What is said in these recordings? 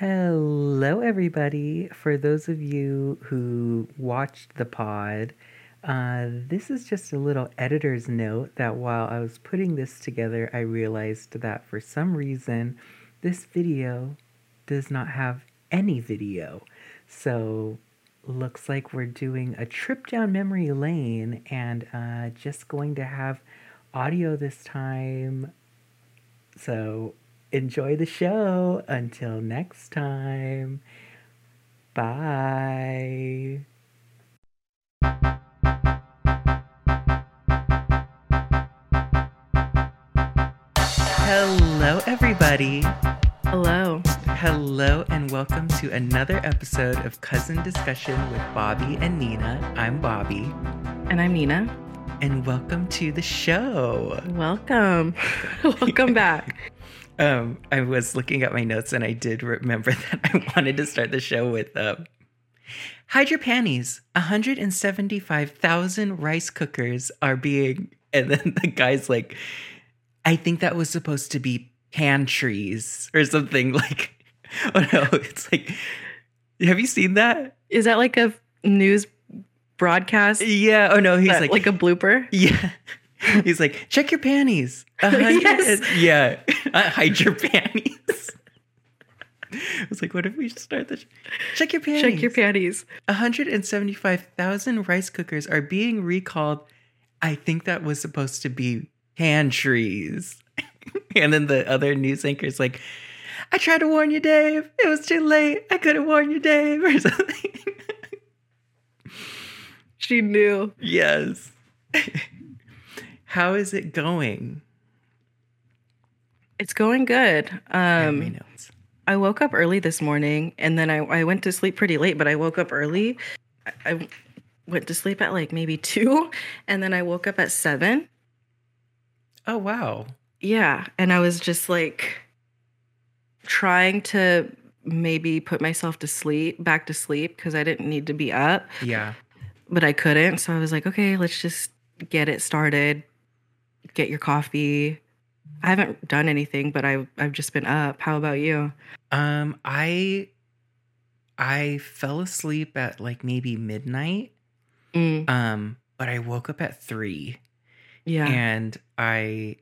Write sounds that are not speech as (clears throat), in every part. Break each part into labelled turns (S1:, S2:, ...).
S1: Hello, everybody. For those of you who watched the pod, uh, this is just a little editor's note that while I was putting this together, I realized that for some reason, this video does not have any video. So, looks like we're doing a trip down memory lane and uh, just going to have audio this time. So, enjoy the show. Until next time. Bye. Hello, everybody.
S2: Hello.
S1: Hello, and welcome to another episode of Cousin Discussion with Bobby and Nina. I'm Bobby,
S2: And I'm Nina.
S1: and welcome to the show.
S2: Welcome. (laughs) Welcome back.
S1: Um, I was looking at my notes and I did remember (laughs) that I wanted to start the show with um, hide your panties. 175,000 rice cookers are being, (laughs) and then the guy's like, I think that was supposed to be pantries or something (laughs) like. Oh no, it's like, have you seen that?
S2: Is that like a news broadcast?
S1: Yeah. Oh no, he's
S2: That-
S1: like,
S2: like a blooper?
S1: yeah. (laughs) He's like, check your panties. (laughs) Hundred
S2: Yes.
S1: Yeah. (laughs) Uh, hide your panties. I was like, what if we just start the sh- check your panties?
S2: Check your panties.
S1: 175,000 rice cookers are being recalled. I think that was supposed to be pantries. and then the other news anchor is like, I tried to warn you, Dave. It was too late. I could have warned you, Dave, or something.
S2: She knew.
S1: yes. How is it going?
S2: It's going good.
S1: I
S2: Um. I woke up early this morning and then I, I went to sleep pretty late, but I woke up early. I, I went to sleep at like maybe (laughs) two and then I woke up at seven.
S1: Oh, wow.
S2: Yeah. And I was just like trying to maybe put myself to sleep, back to sleep, because I didn't need to be up.
S1: Yeah.
S2: but I couldn't. So I was like, okay, let's just get it started. Get your coffee. I haven't done anything, but I've I've just been up. How about you?
S1: Um, I I fell asleep at like maybe midnight.
S2: Mm,
S1: Um, but I woke up at three.
S2: yeah.
S1: and I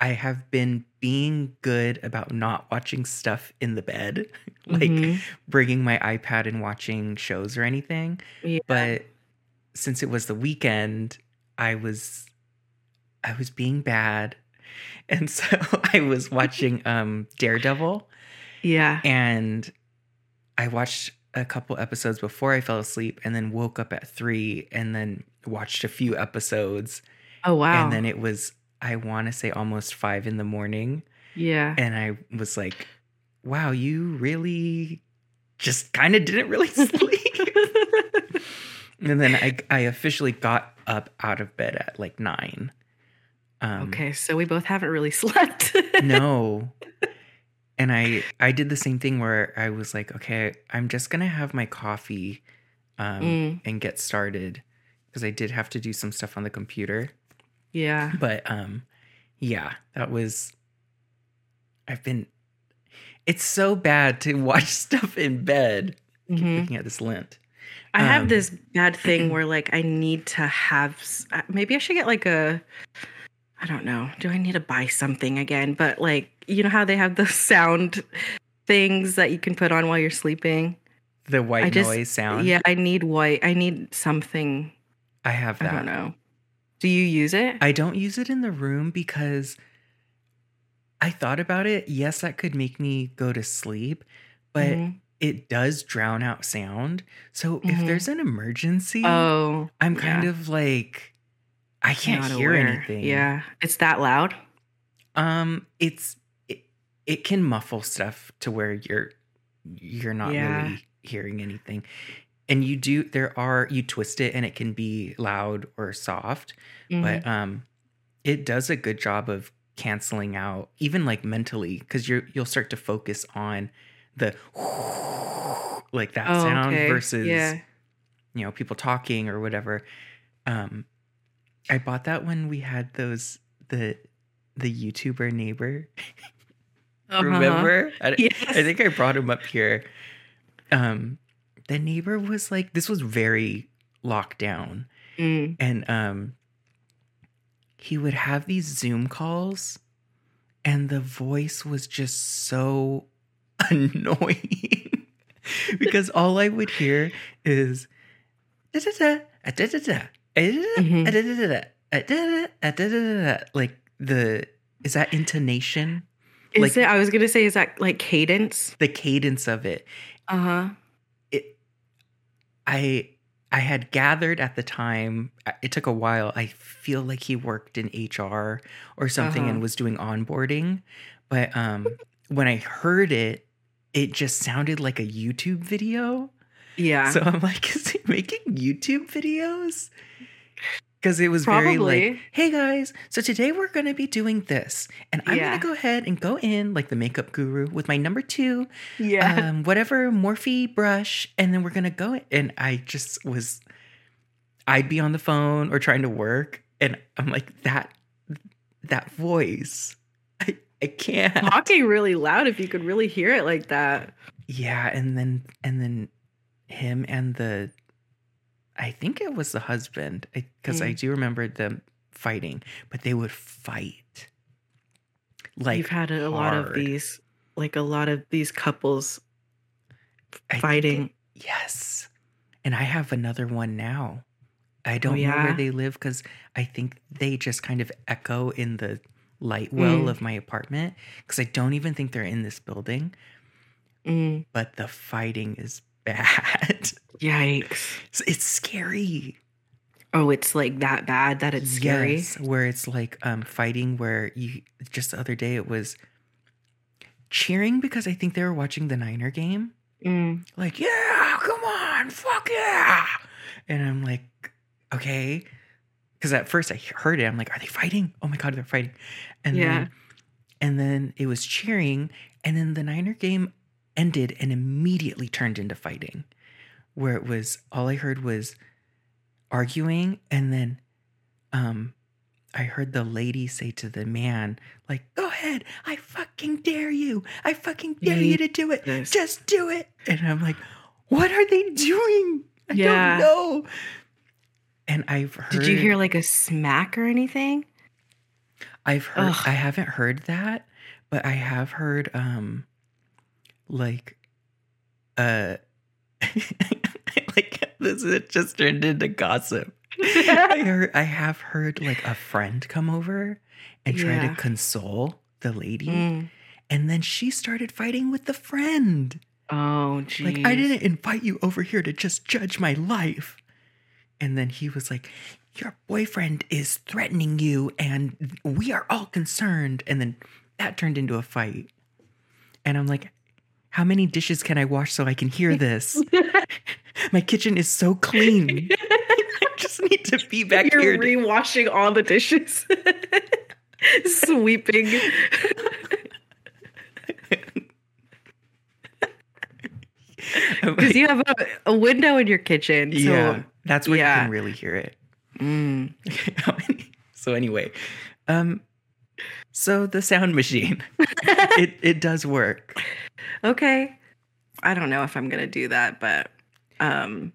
S1: I have been being good about not watching stuff in the bed, (laughs) like
S2: Mhm.
S1: bringing my iPad and watching shows or anything.
S2: Yeah.
S1: But since it was the weekend, I was I was being bad. (laughs) And so (laughs) I was watching um Daredevil
S2: yeah.
S1: and I watched a couple episodes before I fell asleep and then woke up at 3 and then watched a few episodes
S2: Oh wow.
S1: and then it was, I want to say almost five in the morning.
S2: yeah.
S1: And I was like, wow, you really just kind of didn't really (laughs) sleep. and then I, I officially got up out of bed at like nine. Um,
S2: okay, so we both haven't really (laughs) slept.
S1: no. (laughs) And I, I did the same thing where I was like, okay, I'm just going to have my coffee um,
S2: Mm,
S1: and get started because I did have to do some stuff on the computer.
S2: yeah.
S1: but um yeah that was i've been it's so bad to (laughs) watch stuff in bed Keep
S2: Mhm.
S1: looking at this lint
S2: I have
S1: Um,
S2: this bad thing (clears throat) where like I need to have uh, maybe I should get like a I don't know. Do I need to buy something again? But like you know how they have the sound things that you can put on while you're sleeping?
S1: the white
S2: I just-
S1: noise sound
S2: Yeah, I need white. I need something.
S1: i have that
S2: I don't know. Do you use it?
S1: I don't use it in the room because i thought about it yes that could make me go to sleep but
S2: Mhm.
S1: it does drown out sound so if
S2: Mhm.
S1: there's an emergency
S2: Oh,
S1: i'm kind
S2: yeah.
S1: of like i can't hear
S2: aware.
S1: anything
S2: Yeah, it's that loud.
S1: Um, it's it, it can muffle stuff to where you're you're not
S2: Yeah.
S1: really hearing anything. And you do there are you twist it and it can be loud or soft,
S2: Mhm.
S1: but um it does a good job of canceling out even like mentally cuz you're you'll start to focus on the (laughs) like that
S2: Oh,
S1: sound
S2: okay.
S1: versus
S2: yeah.
S1: you know people talking or whatever um i bought that when we had those the the youtuber neighbor (laughs)
S2: Uh-huh.
S1: Remember? I,
S2: Yes.
S1: I think I brought him up here. Um, the neighbor was like, this was very locked down,
S2: Mm.
S1: and um, he would have these Zoom calls, and the voice was just so (laughs) annoying (laughs) because all I would hear is "Da-da-da, ah-da-da-da,
S2: Mhm.
S1: ah-da-da-da, ah-da-da-da, ah-da-da-da," (laughs) like the is that intonation,
S2: Is
S1: Like-
S2: it? I was gonna say, is that like cadence?
S1: the cadence of it.
S2: Uh huh.
S1: it i i had gathered at the time it took a while i feel like he worked in hr or something
S2: Uh-huh.
S1: and was doing onboarding but um when i heard it it just sounded like a youtube video
S2: Yeah.
S1: so i'm like (laughs) is he making youtube videos because it was very like hey guys so today we're going to be doing this and i'm
S2: Yeah.
S1: going to go ahead and go in like the makeup guru with my number two
S2: yeah.
S1: um, whatever Morphe brush, and then we're gonna go. And I just was, I'd be on the phone or trying to work, and I'm like that, that voice, I I can't.
S2: Talking really loud if you could really hear it like that.
S1: Yeah, and then and then him and the, I think it was the husband, because I
S2: Mm.
S1: do remember them fighting, but they would fight. Like
S2: You've had a lot of these, like a lot of these couples fighting.
S1: it- yes. And I have another one now. I don't know
S2: yeah?
S1: where they live because I think they just kind of echo in the light well
S2: Mm.
S1: of my apartment because I don't even think they're in this building.
S2: Mm,
S1: But the fighting is (laughs) bad.
S2: Yikes.
S1: it's, it's scary.
S2: Oh, it's like that bad that it's scary.
S1: Yes, where it's like um fighting where you just the other day it was cheering because I think they were watching the Niner game.
S2: Mm,
S1: like, yeah, come on, fuck yeah. And I'm like, okay. Because at first I heard it, I'm like, are they fighting? Oh my God, they're fighting. And
S2: Yeah.
S1: then and then it was cheering, and then the Niner game ended and immediately turned into fighting. Where it was all I heard was arguing, and then um I heard the lady say to the man, like, go ahead, I fucking dare you. I fucking dare you to do it. Just do it. And I'm like, what are they doing? I
S2: Yeah.
S1: don't know. And I've heard
S2: Did you hear like a smack or anything?
S1: I've heard
S2: Ugh.
S1: I haven't heard that, but I have heard um like uh (laughs) like this it just turned into gossip. (laughs) I heard I have heard like a friend come over and try
S2: Yeah.
S1: to console the lady
S2: Mm.
S1: and then she started fighting with the friend.
S2: Oh, geez.
S1: Like I didn't invite you over here to just judge my life. And then he was like, Your boyfriend is threatening you and we are all concerned. And then that turned into a fight. And I'm like, How many dishes can I wash so I can hear (laughs) this? My kitchen is so clean. (laughs) I just need to be back here.
S2: You're
S1: here. to-
S2: rewashing all the dishes, (laughs) sweeping. Because you have a, a window in your kitchen. So,
S1: yeah, that's where you can really hear it.
S2: Mm.
S1: so anyway, um, so the sound machine, (laughs) it it does work.
S2: Okay. I don't know if I'm gonna do that, but um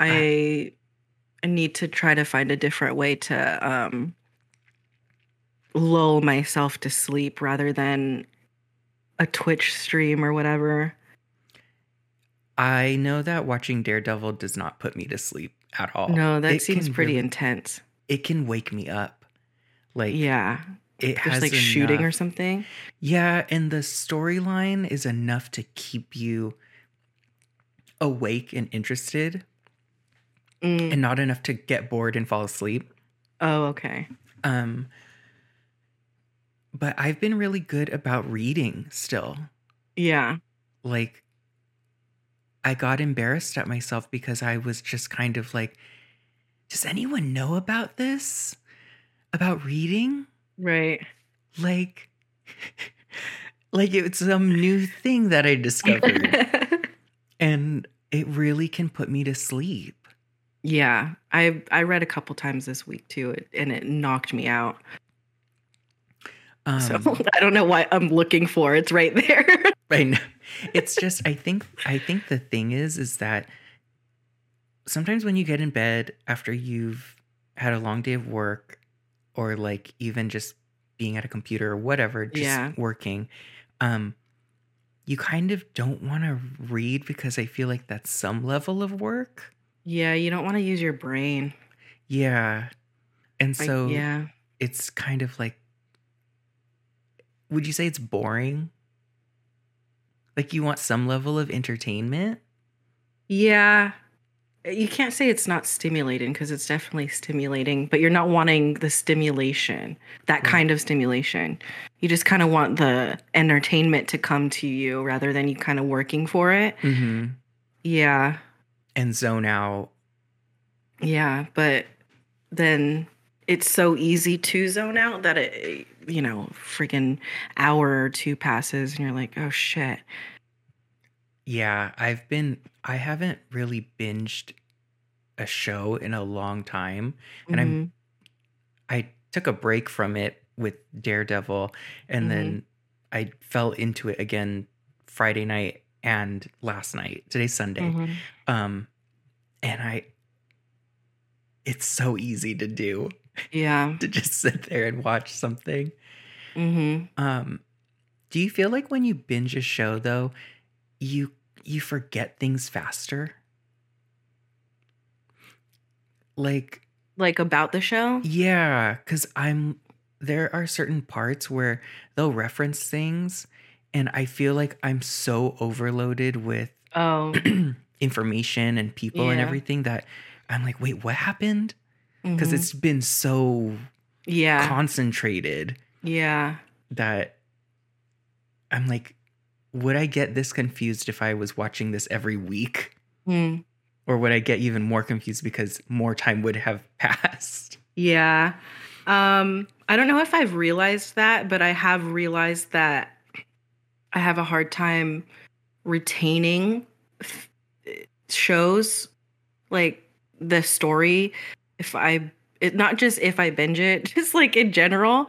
S2: I I need to try to find a different way to um lull myself to sleep rather than a Twitch stream or whatever.
S1: I know that watching Daredevil does not put me to sleep at all.
S2: no, that
S1: It
S2: seems pretty
S1: really-
S2: intense.
S1: It can wake me up. Like
S2: Yeah.
S1: It
S2: There's
S1: has
S2: like shooting or something.
S1: Yeah, and the storyline is enough to keep you awake and interested,
S2: Mm.
S1: and not enough to get bored and fall asleep.
S2: Oh, okay.
S1: Um, but I've been really good about reading still.
S2: Yeah.
S1: Like, I got embarrassed at myself because I was just kind of like, does anyone know about this? About reading?
S2: Right.
S1: Like, (laughs) like it's some new thing that I discovered. (laughs) and it really can put me to sleep.
S2: yeah. I I read a couple times this week too, and it knocked me out.
S1: Um,
S2: so (laughs) I don't know what I'm looking for. It's right there.
S1: I know. It's just I think I think the thing is is that sometimes when you get in bed after you've had a long day of work or like even just being at a computer or whatever, just
S2: Yeah.
S1: working, um, you kind of don't want to read because I feel like that's some level of work.
S2: yeah, you don't want to use your brain.
S1: Yeah. And
S2: Like,
S1: so
S2: yeah.
S1: it's kind of like would you say it's boring? Like you want some level of entertainment?
S2: Yeah. You can't say it's not stimulating because it's definitely stimulating, but you're not wanting the stimulation, that kind of stimulation. You just kind of want the entertainment to come to you rather than you kind of working for it.
S1: Mm-hmm.
S2: Yeah.
S1: And zone out.
S2: Yeah. But then it's so easy to zone out that it, you know, freaking hour or two passes and you're like, oh shit.
S1: Yeah, I've been I haven't really binged a show in a long time. And I'm-
S2: Mhm.
S1: I took a break from it with Daredevil and
S2: Mhm.
S1: then I fell into it again Friday night and last night. Today's Sunday.
S2: Mhm.
S1: Um and I it's so easy to do
S2: Yeah. (laughs)
S1: to just sit there and watch something.
S2: hmm
S1: Um do you feel like when you binge a show though, you you forget things faster? Like
S2: Like about the show?
S1: yeah, cuz I'm there are certain parts where they'll reference things and I feel like I'm so overloaded with
S2: Oh. (clears throat)
S1: information and people and everything that I'm like, "Wait, what happened?" Cuz
S2: mhm.
S1: it's been so
S2: Yeah.
S1: concentrated
S2: Yeah.
S1: that I'm like, would I get this confused if I was watching this every week?
S2: Mm.
S1: Or would I get even more confused because more time would have (laughs) passed?
S2: Yeah. Um, I don't know if I've realized that, but I have realized that I have a hard time retaining shows like the story if I it not just if I binge it, (laughs) just like in general.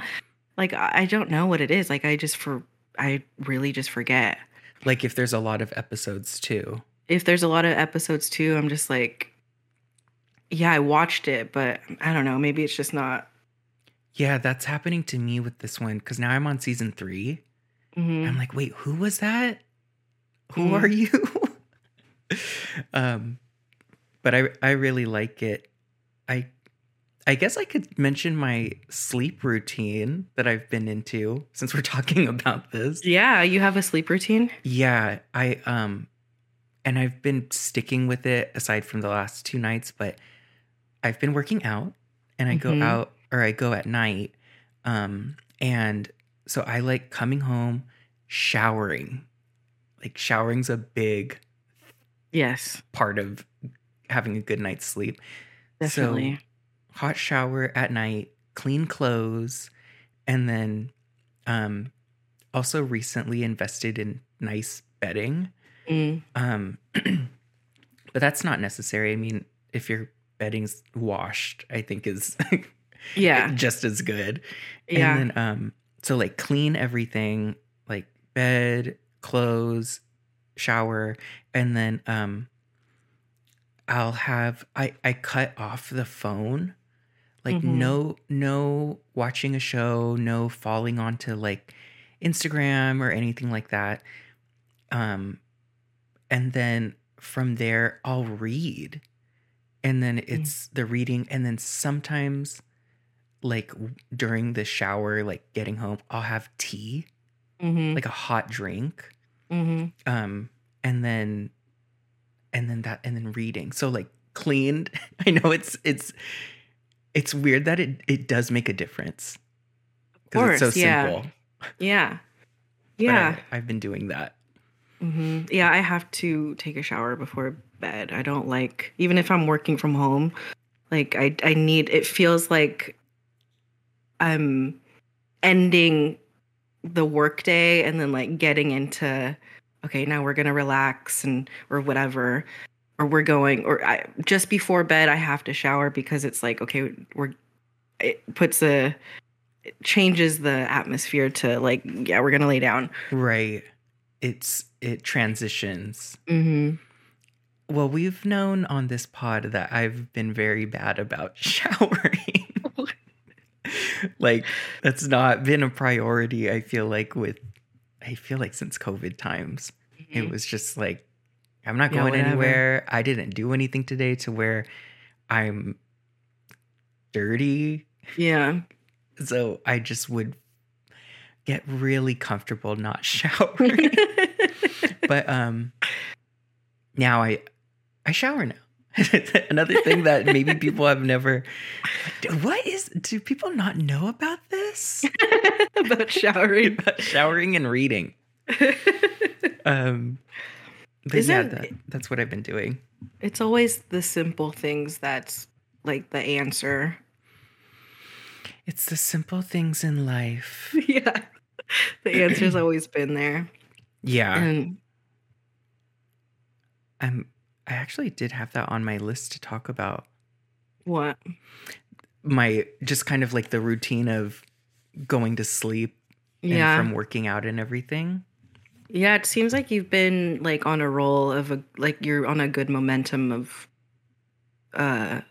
S2: Like I don't know what it is. Like I just for I really just forget.
S1: Like if there's a lot of episodes too.
S2: If there's a lot of episodes too, I'm just like yeah, I watched it, but I don't know, maybe it's just not
S1: Yeah, that's happening to me with this one because now I'm on season three.
S2: mhm.
S1: I'm like, wait, who was that? Who
S2: Mm.
S1: are you? (laughs) um, but I I really like it. I I guess I could mention my sleep routine that I've been into since we're (laughs) talking about this.
S2: Yeah, you have a sleep routine?
S1: Yeah, I um and I've been sticking with it aside from the last two nights, but I've been working out and I
S2: Mhm.
S1: go out or I go at night. Um and so I like coming home, showering. Like showering's a big
S2: Yes,
S1: part of having a good night's sleep.
S2: definitely.
S1: So hot shower at night, clean clothes, and then um also recently invested in nice bedding.
S2: Mm,
S1: Um, (clears throat) but that's not necessary. I mean, if your bedding's washed, I think is (laughs)
S2: yeah,
S1: just as good.
S2: yeah.
S1: And then um, so like clean everything, like bed, clothes, shower, and then um, I'll have I I cut off the phone. Like
S2: Mhm.
S1: no no watching a show, no falling onto like Instagram or anything like that. Um and then from there I'll read. And then it's the reading and then sometimes like during the shower like getting home I'll have tea,
S2: hmm
S1: like a hot drink.
S2: hmm
S1: Um and then and then that and then reading. So like cleaned. (laughs) I know it's it's it's weird that it it does make a difference. Because it's so
S2: yeah.
S1: simple.
S2: Yeah, (laughs) yeah,
S1: I, I've been doing that.
S2: hmm yeah. I have to take a shower before bed. I don't like even if I'm working from home. Like I, I need. It feels like I'm ending the workday and then like getting into okay now we're gonna relax and or whatever or we're going or I, just before bed i have to shower because it's like okay we're it puts a it changes the atmosphere to like, yeah, we're gonna lay down.
S1: Right. It's it transitions.
S2: Mm-hmm.
S1: Well, we've known on this pod that I've been very bad about (laughs) showering. like that's not been a priority I feel like with I feel like since COVID times. It was just like I'm not
S2: Mm-hmm. Yeah,
S1: going anywhere. I didn't do anything today to where I'm dirty.
S2: Yeah.
S1: So I just would get really comfortable not (laughs) showering. but um now I I shower now. (laughs) Another thing that maybe people have never what is do people not know about this? (laughs)
S2: About showering.
S1: about showering and reading. Um but
S2: Isn't-
S1: that, that's what I've been doing.
S2: it's always the simple things that's like the answer.
S1: It's the simple things in life. (laughs)
S2: yeah. The answer's always been there.
S1: Yeah.
S2: And
S1: I'm I actually did have that on my list to talk about.
S2: what?
S1: My just kind of like the routine of going to sleep
S2: Yeah.
S1: and from working out and everything.
S2: Yeah, it seems like you've been like on a roll of a like you're on a good momentum of uh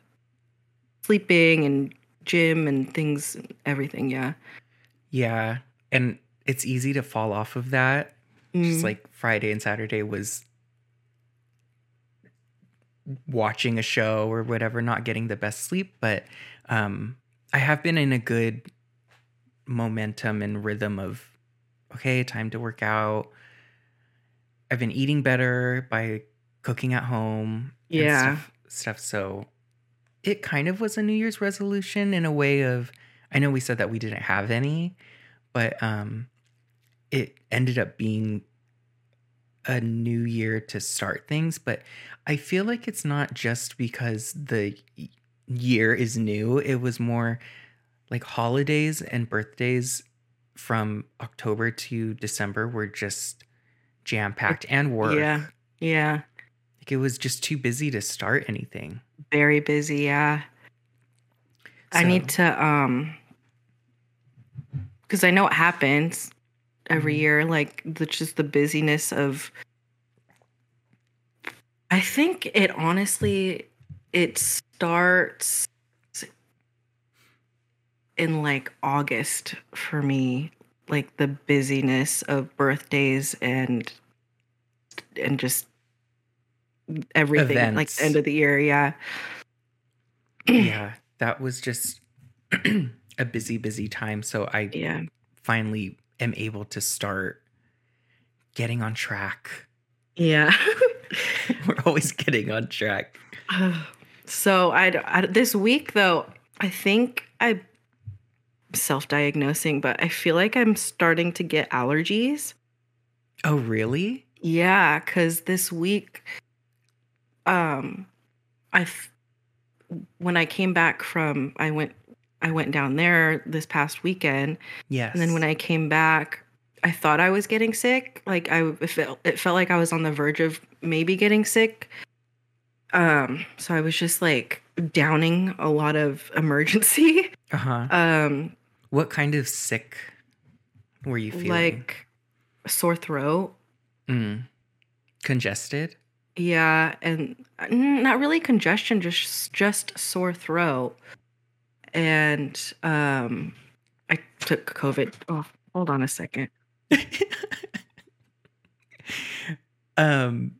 S2: sleeping and gym and things everything, yeah.
S1: Yeah. And it's easy to fall off of that. Just
S2: Mm.
S1: like Friday and Saturday was watching a show or whatever, not getting the best sleep. But um, I have been in a good momentum and rhythm of, okay, time to work out. I've been eating better by cooking at home. and
S2: Yeah.
S1: Stuff, stuff. So it kind of was a New Year's resolution in a way of, I know we said that we didn't have any, but um, it ended up being a new year to start things. But I feel like it's not just because the year is new, it was more like holidays and birthdays from October to December were just jam packed and work.
S2: Yeah. Yeah.
S1: Like it was just too busy to start anything.
S2: Very busy, yeah. I need to um because I know it happens every
S1: Mhm.
S2: year, like the just the busyness of I think it honestly it starts in like August for me, like the busyness of birthdays and and just everything like
S1: Events.
S2: the end of the year, yeah. (clears throat)
S1: yeah, that was just (clears throat) a busy, busy time. So I
S2: Yeah.
S1: finally am able to start getting on track.
S2: Yeah. (laughs)
S1: We're always getting on track. (sighs)
S2: so I, I this week though, I think I self-diagnosing, but I feel like I'm starting to get allergies.
S1: Oh, really?
S2: Yeah, cuz this week um I f- when I came back from I went I went down there this past weekend
S1: Yes.
S2: and then when I came back I thought I was getting sick. Like I it felt it felt like I was on the verge of maybe getting sick. Um so I was just like downing a lot of (laughs) Emergen-C.
S1: uh huh.
S2: Um
S1: What kind of sick were you feeling?
S2: like sore throat.
S1: Mm. congested.
S2: Yeah, and mm, not really congestion, just just sore throat. And um I took COVID. Oh, hold on a second. (laughs)
S1: um,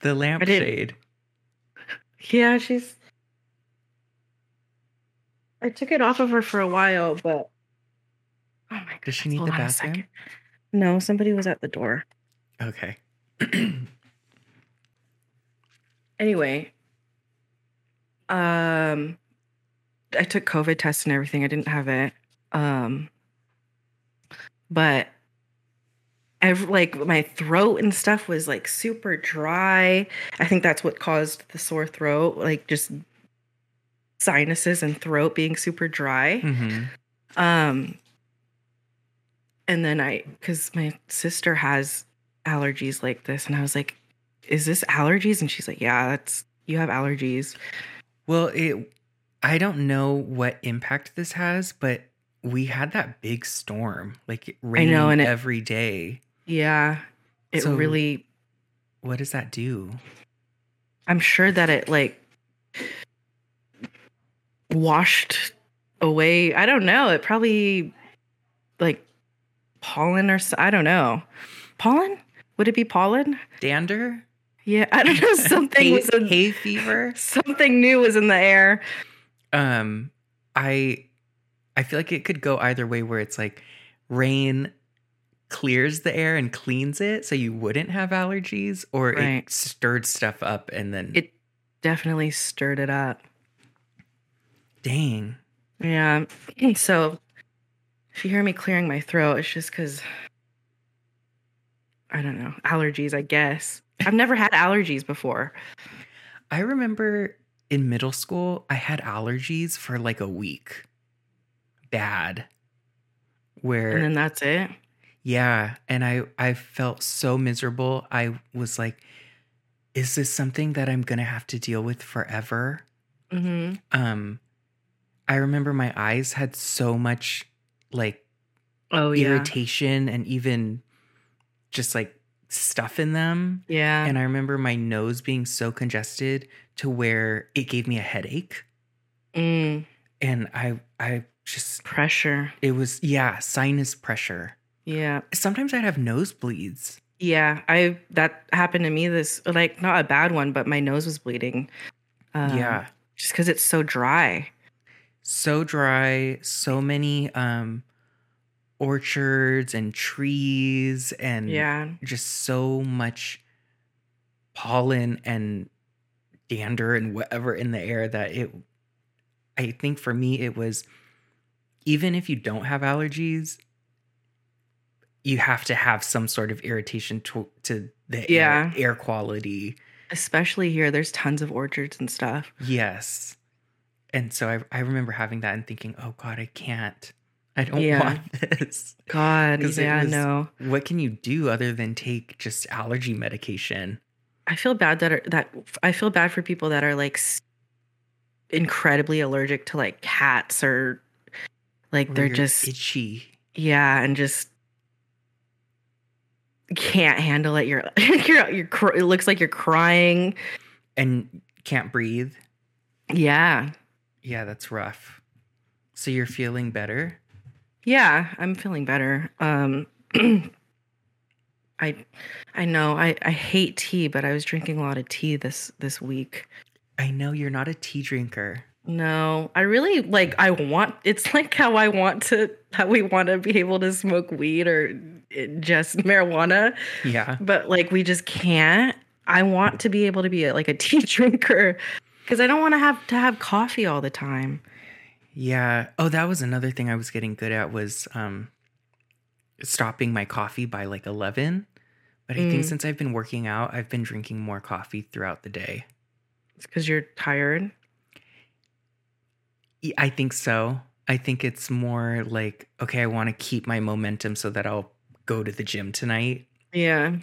S1: the lampshade.
S2: Yeah, she's I took it off of her for a while, but oh my
S1: Does she need
S2: hold
S1: the bathroom?
S2: No, somebody was at the door.
S1: Okay. (clears throat)
S2: Anyway, um I took COVID tests and everything. I didn't have it. Um but ev- like my throat and stuff was like super dry. I think that's what caused the sore throat, like just sinuses and throat being super dry.
S1: hmm
S2: Um and then I cuz my sister has allergies like this and I was like is this allergies and she's like yeah that's you have allergies.
S1: Well, it. I don't know what impact this has, but we had that big storm, like it raining
S2: know, and it-
S1: every day.
S2: Yeah. It
S1: So-
S2: really
S1: What does that do?
S2: I'm sure that it like washed away. I don't know. It probably like pollen or I don't know. Pollen? Would it be pollen?
S1: Dander?
S2: Yeah, I don't know. (laughs) Something
S1: hay,
S2: was in,
S1: hay fever? (laughs)
S2: something new was in the air.
S1: um i i feel like it could go either way where it's like rain clears the air and cleans it so you wouldn't have allergies or
S2: Right.
S1: it stirred stuff up and then
S2: It definitely stirred it up.
S1: dang
S2: Yeah. (clears throat) So if you hear me clearing my throat, it's just because I don't know allergies. I guess I've never had allergies before.
S1: i remember in middle school i had allergies for like a week bad where
S2: And then that's it.
S1: yeah and i i felt so miserable i was like is this something that i'm gonna have to deal with forever
S2: hmm
S1: um i remember my eyes had so much like
S2: Oh yeah.
S1: irritation and even just like stuff in them
S2: Yeah.
S1: and i remember my nose being so congested to where it gave me a headache
S2: Mm,
S1: and i i just
S2: pressure.
S1: it was yeah sinus pressure
S2: Yeah.
S1: sometimes i'd have nosebleeds
S2: Yeah. I that happened to me this like not a bad one, but my nose was bleeding. Um,
S1: yeah
S2: Just because it's so dry.
S1: So dry so many um orchards and trees and
S2: Yeah.
S1: just so much pollen and dander and whatever in the air that it I think for me it was even if you don't have allergies you have to have some sort of irritation to to the
S2: Yeah.
S1: air, air quality.
S2: Especially here, there's tons of orchards and stuff.
S1: Yes. And so I I remember having that and thinking, "Oh god, I can't. I don't
S2: Yeah.
S1: want (laughs) this."
S2: God, yeah,
S1: was-
S2: no.
S1: What can you do other than take just allergy medication?
S2: I feel bad that are, that I feel bad for people that are like incredibly allergic to like cats or like
S1: Where
S2: they're just
S1: itchy.
S2: yeah and just can't handle it. You're (laughs) you're you're it looks like you're crying.
S1: and can't breathe.
S2: Yeah,
S1: Yeah, that's rough. So you're feeling better?
S2: yeah, I'm feeling better. Um, (clears throat) I I know I I hate tea, but I was drinking a lot of tea this this week.
S1: I know you're not a tea drinker.
S2: No, I really like I want it's like how I want to how we want to be able to smoke weed or eh, just marijuana,
S1: Yeah.
S2: but like we just can't. I want to be able to be a, like a tea (laughs) drinker because I don't want to have to have coffee all the time.
S1: Yeah. Oh, that was another thing I was getting good at was um stopping my coffee by like 11. But I think
S2: Mm.
S1: since I've been working out, I've been drinking more coffee throughout the day.
S2: It's because you're tired.
S1: I think so. I think it's more like, okay, I want to keep my momentum so that I'll go to the gym tonight.
S2: Yeah.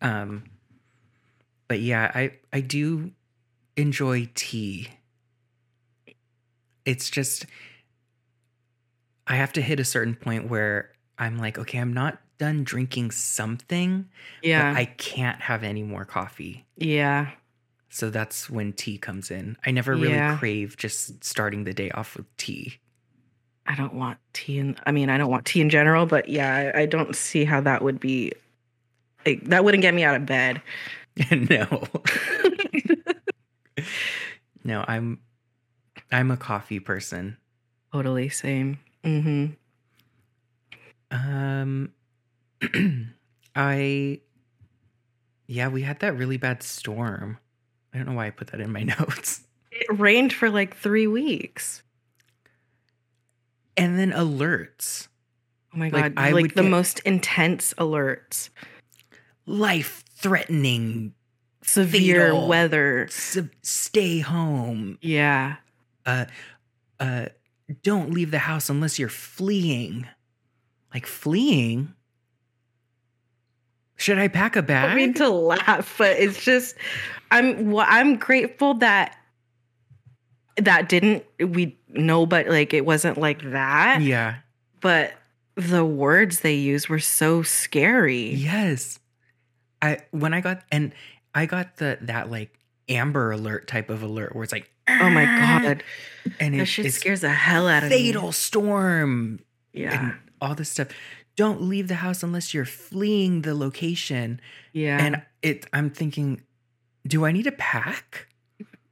S1: Um but yeah, I I do enjoy tea. It's just I have to hit a certain point where I'm like, okay, I'm not done drinking something,
S2: Yeah.
S1: but I can't have any more coffee.
S2: yeah.
S1: So that's when tea comes in. I never really
S2: Yeah.
S1: crave just starting the day off with tea.
S2: I don't want tea in I mean, I don't want tea in general, but yeah, I, I don't see how that would be like that wouldn't get me out of bed. (laughs)
S1: no. (laughs) (laughs) no, I'm I'm a coffee person.
S2: totally same. Mhm.
S1: Um, (clears throat) I, yeah, we had that really bad storm. I don't know why I put that in my (laughs) notes.
S2: It rained for like 3 weeks.
S1: And then alerts,
S2: Oh my
S1: Like,
S2: god,
S1: I
S2: like the most intense alerts.
S1: life threatening,
S2: Severe
S1: Fatal.
S2: weather.
S1: stay home,
S2: Yeah.
S1: uh, uh, don't leave the house unless you're fleeing. Like fleeing? Should I pack a bag?
S2: don't mean to laugh, but it's just I'm well, I'm grateful that that didn't we know, but like it wasn't like that.
S1: Yeah.
S2: But the words they used were so scary.
S1: Yes. I when I got and I got the that like Amber Alert type of alert where it's like
S2: Oh my ah! god,
S1: and
S2: that
S1: it,
S2: shit scares the hell out of me.
S1: fatal storm
S2: Yeah,
S1: and all this stuff. Don't leave the house unless you're fleeing the location.
S2: yeah,
S1: And it I'm thinking, do I need to pack?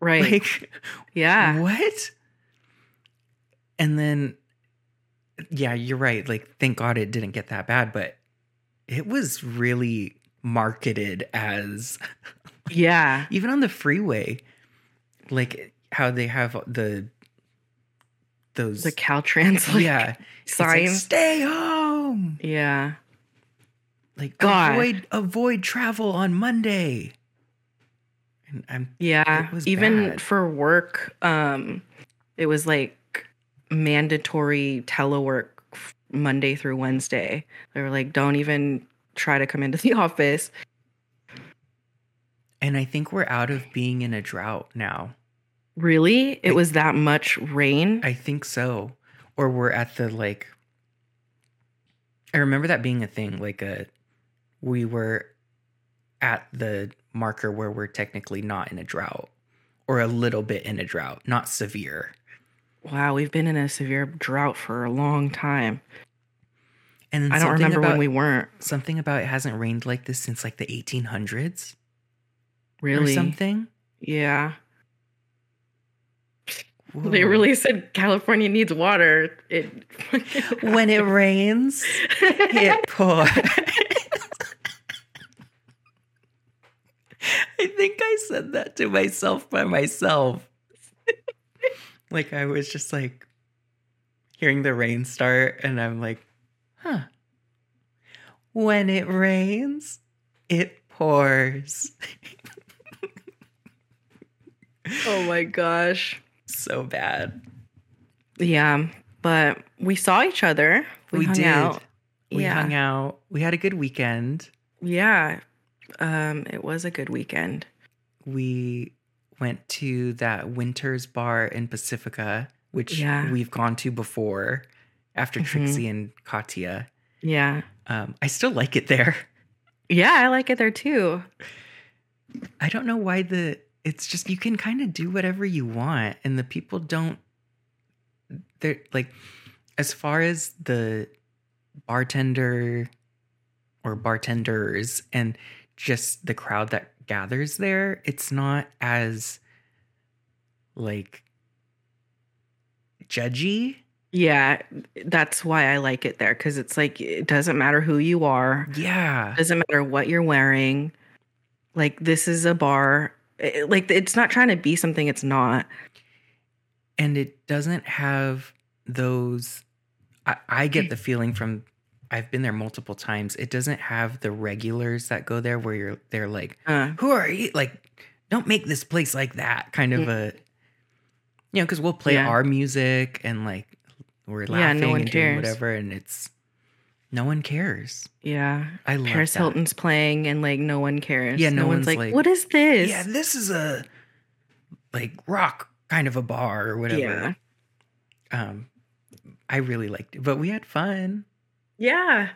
S2: right.
S1: Like
S2: yeah,
S1: what? And then yeah, you're right. Like thank God it didn't get that bad, but it was really marketed as (laughs)
S2: yeah,
S1: even on the freeway like how they have the those
S2: the Caltrans like
S1: yeah it's like, stay home
S2: yeah,
S1: like
S2: God.
S1: avoid avoid travel on monday and i'm
S2: yeah. Even
S1: bad.
S2: for work, um, it was like mandatory telework Monday through Wednesday. They were like, don't even try to come into the (laughs) office.
S1: and i think we're out of being in a drought now
S2: Really, it
S1: I-
S2: was that much rain.
S1: i think so or we're at the like i remember that being a thing like a we were at the marker where we're technically not in a drought or a little bit in a drought not severe
S2: Wow, we've been in a severe drought for a long time.
S1: And then
S2: I don't remember
S1: about,
S2: when we weren't.
S1: something about it hasn't rained like this since like the 1800s
S2: Really?
S1: or something
S2: Yeah.
S1: Whoa.
S2: They really said California needs water. It (laughs)
S1: when it rains it (laughs) pours i think i said that to myself by myself like i was just like hearing the rain start and i'm like huh when it rains it pours
S2: oh my gosh.
S1: so bad
S2: Yeah, but we saw each other. We,
S1: We
S2: hung
S1: did.
S2: out.
S1: we
S2: yeah.
S1: hung out we had a good weekend
S2: Yeah. Um, it was a good weekend.
S1: we went to that Winters bar in Pacifica, which
S2: Yeah.
S1: we've gone to before after
S2: Mhm.
S1: Trixie and Katya.
S2: Yeah.
S1: Um, I still like it there.
S2: Yeah, I like it there too.
S1: I don't know why the it's just you can kind of do whatever you want, and the people don't. They're like, as far as the bartender or bartenders and just the crowd that gathers there, it's not as like judgy.
S2: Yeah, that's why I like it there because it's like it doesn't matter who you are,
S1: Yeah.
S2: doesn't matter what you're wearing. Like this is a bar. It- like it's not trying to be something it's not.
S1: and it doesn't have those I, I get the feeling from i've been there multiple times it doesn't have the regulars that go there where you're they're like
S2: Uh,
S1: who are you like don't make this place like that kind of a you know because we'll play
S2: Yeah.
S1: our music and like we're
S2: Yeah,
S1: laughing
S2: no one
S1: and doing
S2: cares.
S1: whatever and it's no one cares
S2: yeah.
S1: i love
S2: Paris
S1: that.
S2: Hilton's playing and like no one cares.
S1: Yeah, no
S2: one's
S1: one's
S2: like,
S1: like,
S2: what is this?
S1: yeah this is a like rock kind of a bar or whatever
S2: Yeah.
S1: um i really liked it but we had fun
S2: Yeah.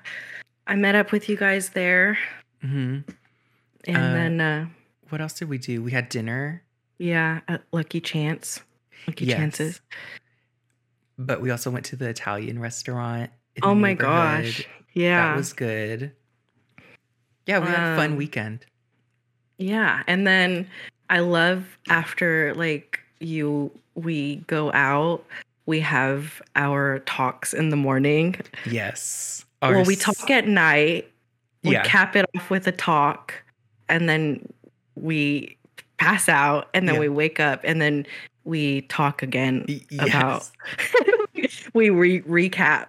S2: I met up with you guys there.
S1: hmm
S2: And
S1: Uh,
S2: then uh
S1: what else did we do we had dinner
S2: yeah, at Lucky Chance. Lucky
S1: Yes.
S2: Chances.
S1: But we also went to the italian restaurant
S2: Oh my gosh. Yeah.
S1: that was good yeah we had a fun
S2: Um,
S1: weekend
S2: Yeah. And then I love after like you we go out, we have our talks in the morning.
S1: yes
S2: well, we talk at night. We
S1: yeah
S2: cap it off with a talk and then we pass out and then
S1: Yeah.
S2: we wake up and then we talk again.
S1: Y-
S2: about- (laughs) we re- recap.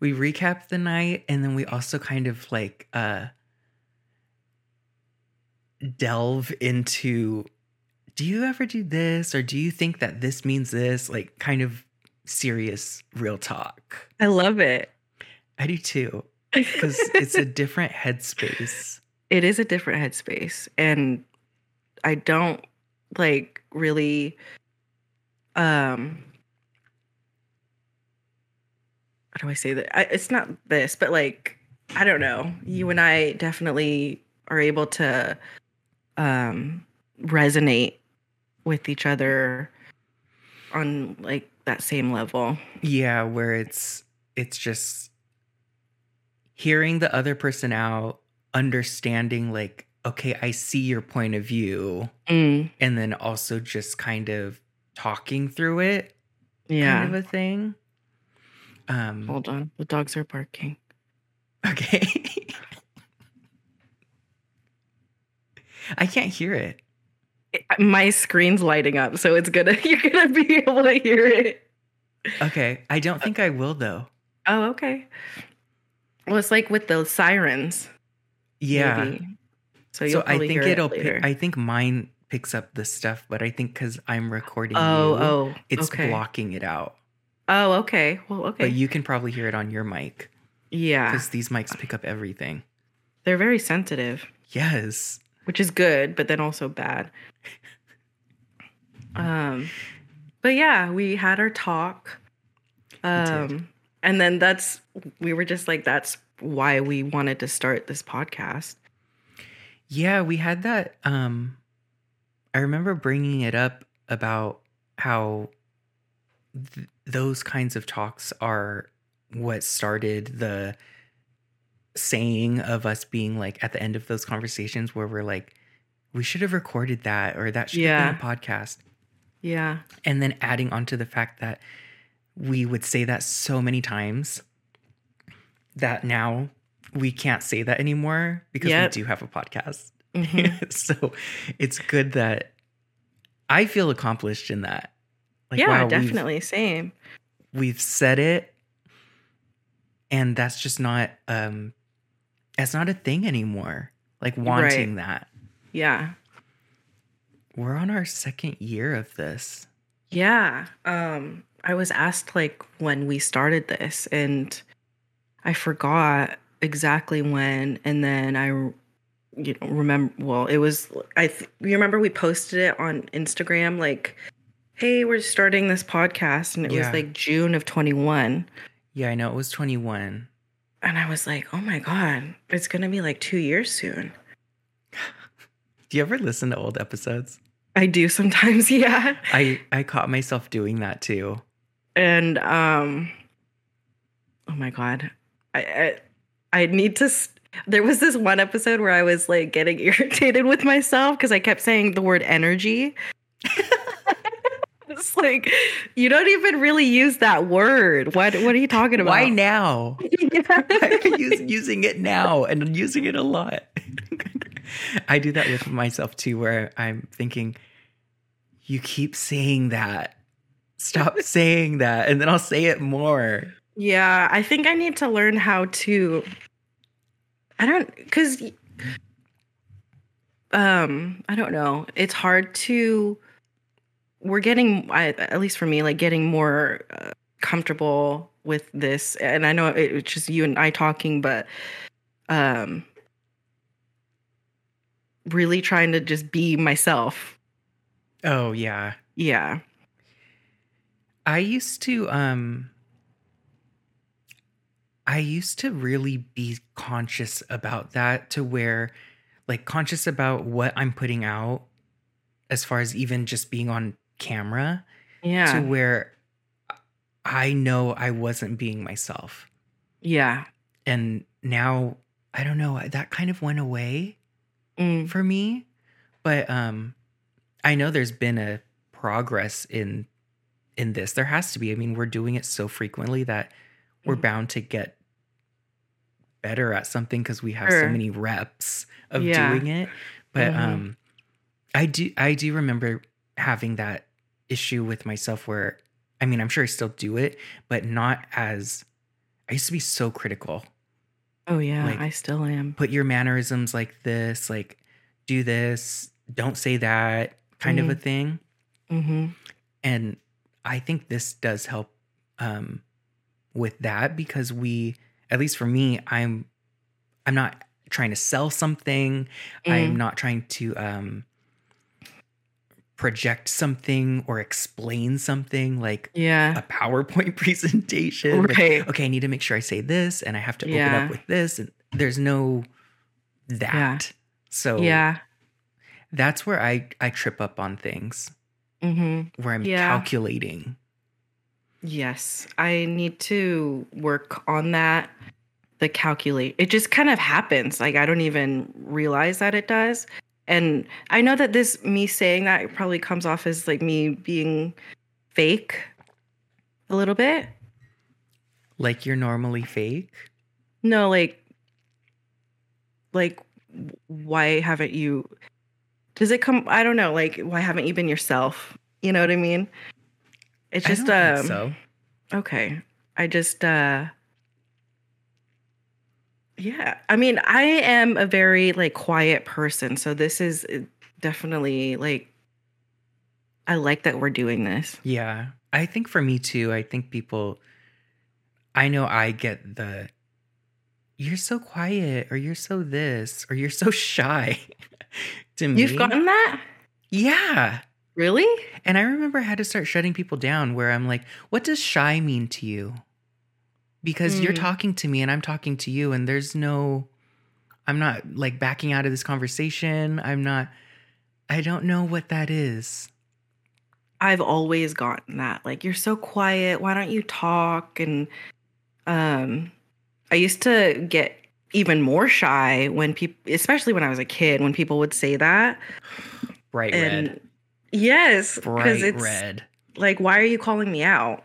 S1: we recap the night and then we also kind of like uh delve into do you ever do this or do you think that this means this like kind of serious real talk
S2: I love it.
S1: i do too (laughs) because it's a different headspace
S2: it is a different headspace and i don't like really um how do I say that? I, it's not this, but like I don't know. You and I definitely are able to um resonate with each other on like that same level.
S1: Yeah, where it's it's just hearing the other person out, understanding like okay, I see your point of view,
S2: Mm,
S1: and then also just kind of talking through it,
S2: yeah.
S1: kind of a thing. Um,
S2: Hold on. The dogs are barking.
S1: okay. I can't hear it.
S2: It- my screen's lighting up, so it's gonna (laughs) you're gonna be able to hear it.
S1: Okay, I don't think I will though.
S2: Oh, okay. Well, it's like with the sirens.
S1: Yeah.
S2: maybe. So
S1: So, I think it'll.
S2: it
S1: I think mine picks up the stuff, but I think because I'm recording,
S2: oh,
S1: you,
S2: oh,
S1: it's
S2: okay.
S1: blocking it out.
S2: Oh, okay. Well, okay.
S1: But you can probably hear it on your mic
S2: yeah,
S1: because these mics pick up everything.
S2: they're very sensitive,
S1: Yes.
S2: which is good, but then also bad. (laughs) um, but yeah, we had our talk. Um, and then that's we were just like that's why we wanted to start this podcast.
S1: Yeah, we had that. Um, I remember bringing it up about how th- those kinds of talks are what started the saying of us being like at the end of those conversations where we're like, we should have recorded that or that should have been a podcast.
S2: Yeah.
S1: And then adding on to the fact that we would say that so many times that now we can't say that anymore because
S2: Yep.
S1: we do have a podcast.
S2: Mhm. (laughs)
S1: so it's good that I feel accomplished in that. Like,
S2: yeah,
S1: wow, we've-
S2: definitely. Same.
S1: We've, said it, and that's just not um, that's not a thing anymore. Like wanting that.
S2: Yeah.
S1: We're on our second year of this.
S2: Yeah. Um, I was asked like when we started this, and I forgot exactly when. And then I, you know, remember. Well, it was I. Th- you remember we posted it on Instagram, like, "Hey, we're starting this podcast," and it
S1: Yeah.
S2: was like June of twenty one.
S1: Yeah, I know it was 21.
S2: And I was like, "Oh my god, it's gonna be like two years soon." (laughs)
S1: Do you ever listen to old episodes?
S2: I do sometimes, (laughs) yeah.
S1: I I caught myself doing that too.
S2: and um oh my god i i, I need to s- there was this one episode where i was like getting (laughs) irritated with myself because i kept saying the word energy (laughs) it's like you don't even really use that word what what are you talking about
S1: Why now?
S2: Yeah. (laughs)
S1: Use, using it now and using it a lot. I do that with myself too, where I'm thinking, you keep saying that. Stop saying that. And then I'll say it more.
S2: Yeah, I think I need to learn how to I don't cuz um I don't know. It's hard to we're getting I, at least for me like getting more uh, comfortable with this and I know it, it's just you and I talking but um really trying to just be myself.
S1: Oh, yeah.
S2: Yeah.
S1: I used to, um, I used to really be conscious about that to where, like, conscious about what I'm putting out as far as even just being on camera.
S2: Yeah.
S1: to where I know I wasn't being myself.
S2: yeah.
S1: And now I don't know, that kind of went away
S2: Mm.
S1: for me. But um I know there's been a progress in in this. There has to be. I mean, we're doing it so frequently that we're bound to get better at something because we have so many reps of
S2: Yeah.
S1: doing it. But
S2: Mhm.
S1: um I do I do remember having that issue with myself where I mean, I'm sure I still do it, but not as I used to be so critical.
S2: Oh yeah,
S1: like-
S2: I still am.
S1: Put your mannerisms like this, like do this, don't say that kind of a thing.
S2: Mhm.
S1: And I think this does help um with that because we at least for me, I'm I'm not trying to sell something. I'm
S2: Mm.
S1: not trying to um project something or explain something like
S2: Yeah.
S1: a PowerPoint (laughs) presentation. like, okay, I need to make sure I say this and I have to open up with this. And there's no that. So
S2: Yeah.
S1: that's where I, I trip up on things
S2: Mm-hmm.
S1: where I'm
S2: Yeah.
S1: calculating.
S2: Yes, I need to work on that. The calculate. It just kind of happens. Like I don't even realize that it does. And I know that this me saying that it probably comes off as like me being fake a little bit.
S1: Like you're normally fake.
S2: No, like like why haven't you does it come I don't know, like why haven't you been yourself? You know what I mean? It's just
S1: I
S2: um
S1: so.
S2: Okay. I just uh Yeah. I mean, I am a very like quiet person, so this is uh, definitely like I like that we're doing this.
S1: Yeah. I think for me too, I think people I know I get the you're so quiet or you're so this or you're so (laughs) shy (laughs) to me.
S2: You've gotten that?
S1: Yeah.
S2: Really?
S1: And I remember I had to start shutting people down where I'm like, what does shy mean to you? Because you're
S2: Mm.
S1: talking to me and I'm talking to you, and there's no, I'm not like backing out of this conversation. I'm not, I don't know what that is.
S2: I've always gotten that. Like you're so quiet, why don't you talk? And um I used to get even more shy when people especially when I was a kid when people would say that.
S1: Bright
S2: and
S1: red.
S2: Yes, because
S1: Bright
S2: it's
S1: red.
S2: like why are you calling me out?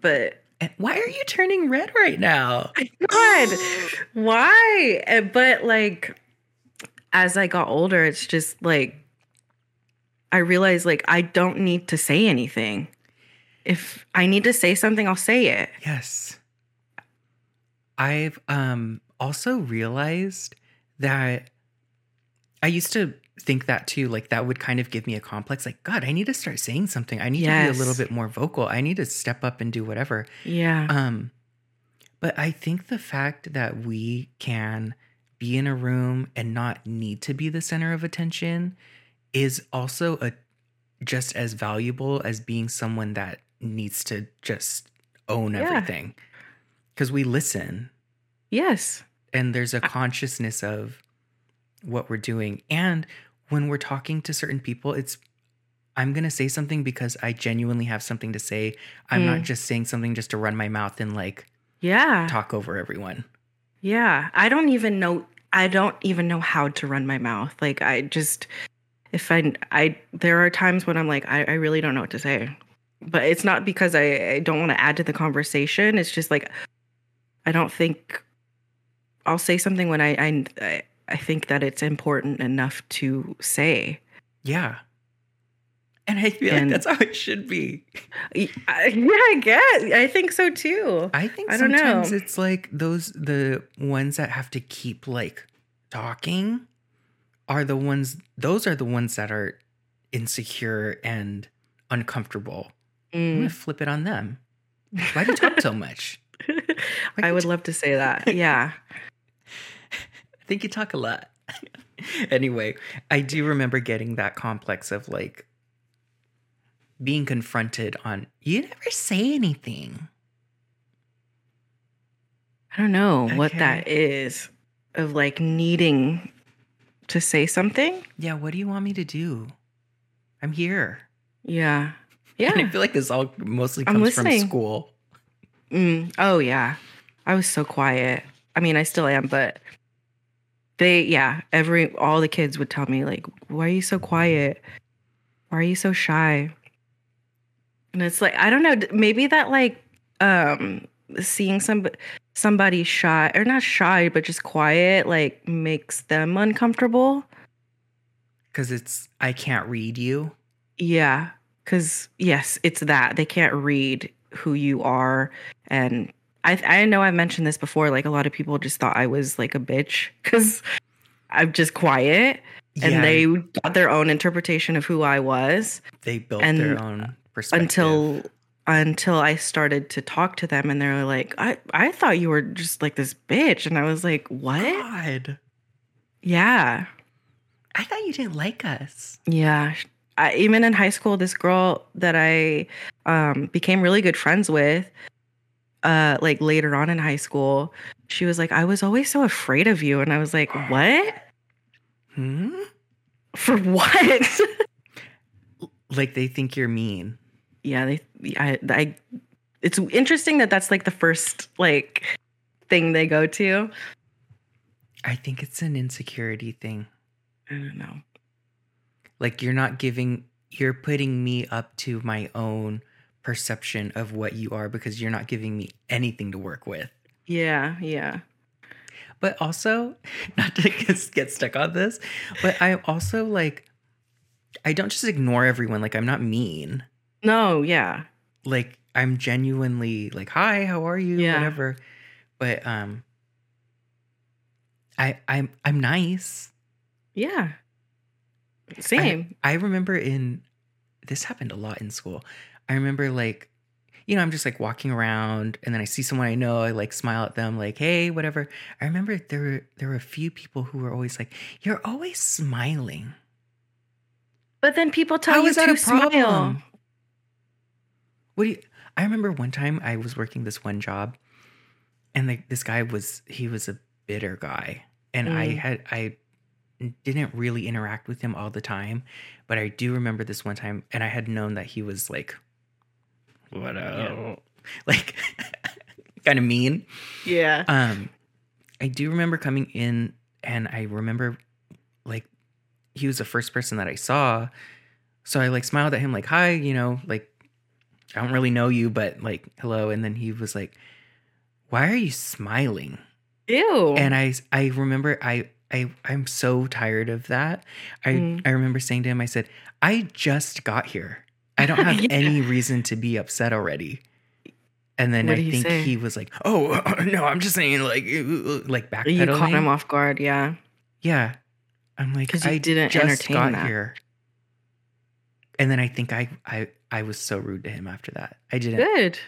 S2: But
S1: And why are you turning red right now?
S2: God, why? Uh, But like, as I got older, it's just like I realized like I don't need to say anything. If I need to say something, I'll say it.
S1: Yes. I've um also realized that I used to think that too like that would kind of give me a complex like god I need to start saying something. I need to be a little bit more vocal. I need to step up and do whatever.
S2: Yeah.
S1: Um but I think the fact that we can be in a room and not need to be the center of attention is also a just as valuable as being someone that needs to just own
S2: Yeah.
S1: everything. Cuz we listen
S2: yes.
S1: and there's a consciousness of what we're doing and when we're talking to certain people it's I'm going to say something because I genuinely have something to say. I'm not
S2: Mm.
S1: just saying something just to run my mouth and like
S2: Yeah.
S1: talk over everyone.
S2: Yeah. I don't even know. I don't even know how to run my mouth. Like I just, if I, I, there are times when I'm like, I, I really don't know what to say. But it's not because I, I don't want to add to the conversation. It's just like, I don't think I'll say something when I, I, I- think that it's important enough to say.
S1: Yeah. And I feel
S2: And-
S1: like that's how it should be.
S2: I- Yeah, I guess. I think so too.
S1: I think
S2: I don't know.
S1: it's like those the ones that have to keep like talking are the ones those are the ones that are insecure and uncomfortable. I'm
S2: Mm.
S1: gonna flip it on them. Why do you talk so (laughs) much? (laughs)
S2: I would love to say that. Yeah. (laughs)
S1: I think you talk a lot. (laughs) anyway, I do remember getting that complex of like being confronted on you never say anything.
S2: I don't know what that is of like needing to say something.
S1: Yeah, what do you want me to do? I'm here.
S2: Yeah. Yeah. (laughs)
S1: And I feel like this all mostly comes from school.
S2: Mm. Oh, yeah. I was so quiet. I mean, I still am, but they, yeah, every, all the kids would tell me, like, why are you so quiet? Why are you so shy? And it's like, I don't know, maybe that, like, um, seeing some somebody shy or not shy but just quiet like makes them uncomfortable
S1: Because it's I can't read you.
S2: Yeah, because yes, it's that they can't read who you are, and I I know I've mentioned this before. Like a lot of people just thought I was like a bitch because I'm just quiet, and
S1: Yeah,
S2: they got their own interpretation of who I was
S1: they built
S2: and
S1: their own perspective.
S2: until until I started to talk to them, and they were like, I I thought you were just like this bitch, and I was like, what?
S1: God,
S2: Yeah,
S1: I thought you didn't like us.
S2: yeah. I, even in high school, this girl that I um, became really good friends with, uh, like later on in high school, she was like, "I was always so afraid of you," and I was like, "What?
S1: Hmm?
S2: For what?" (laughs)
S1: Like they think you're mean.
S2: yeah, they, I, I, it's interesting that that's like the first like thing they go to.
S1: I think it's an insecurity thing.
S2: I don't know.
S1: Like you're not giving you're putting me up to my own perception of what you are because you're not giving me anything to work with.
S2: Yeah, yeah.
S1: But also, (laughs) not to get get stuck on this, but I also like I don't just ignore everyone like I'm not mean.
S2: No, yeah.
S1: Like I'm genuinely like, "Hi, how are you?"
S2: Yeah.
S1: whatever. But um I I'm I'm nice.
S2: Yeah. Same.
S1: I remember in this happened a lot in school. I remember like you know, I'm just like walking around and then I see someone I know, I like smile at them like, "Hey, whatever." I remember there were there were a few people who were always like, "You're always smiling."
S2: but then people tell
S1: How
S2: you
S1: is that
S2: to
S1: a problem?
S2: smile.
S1: What do you I remember one time I was working this one job and like this guy was he was a bitter guy and I
S2: Mm.
S1: had I didn't really interact with him all the time, but I do remember this one time and I had known that he was like what
S2: Yeah. (laughs)
S1: like (laughs) kind of mean.
S2: Yeah.
S1: Um, I do remember coming in, and I remember like he was the first person that I saw. So I like smiled at him, like, hi, you know, like, I don't really know you, but like, hello. And then he was like, why are you smiling?
S2: Ew.
S1: And I, I remember I, I, I'm so tired of that. I,
S2: Mm.
S1: I remember saying to him, I said, I just got here. I don't have (laughs)
S2: Yeah.
S1: any reason to be upset already. And then
S2: What
S1: I think
S2: say?
S1: he was like, "Oh (laughs) no, I'm just saying, like, uh, like backpedaling."
S2: you caught him off guard. Yeah.
S1: Yeah, I'm like, I
S2: didn't
S1: just
S2: entertain
S1: got
S2: that.
S1: here, and then I think I, I, I was so rude to him after that. I didn't.
S2: Good.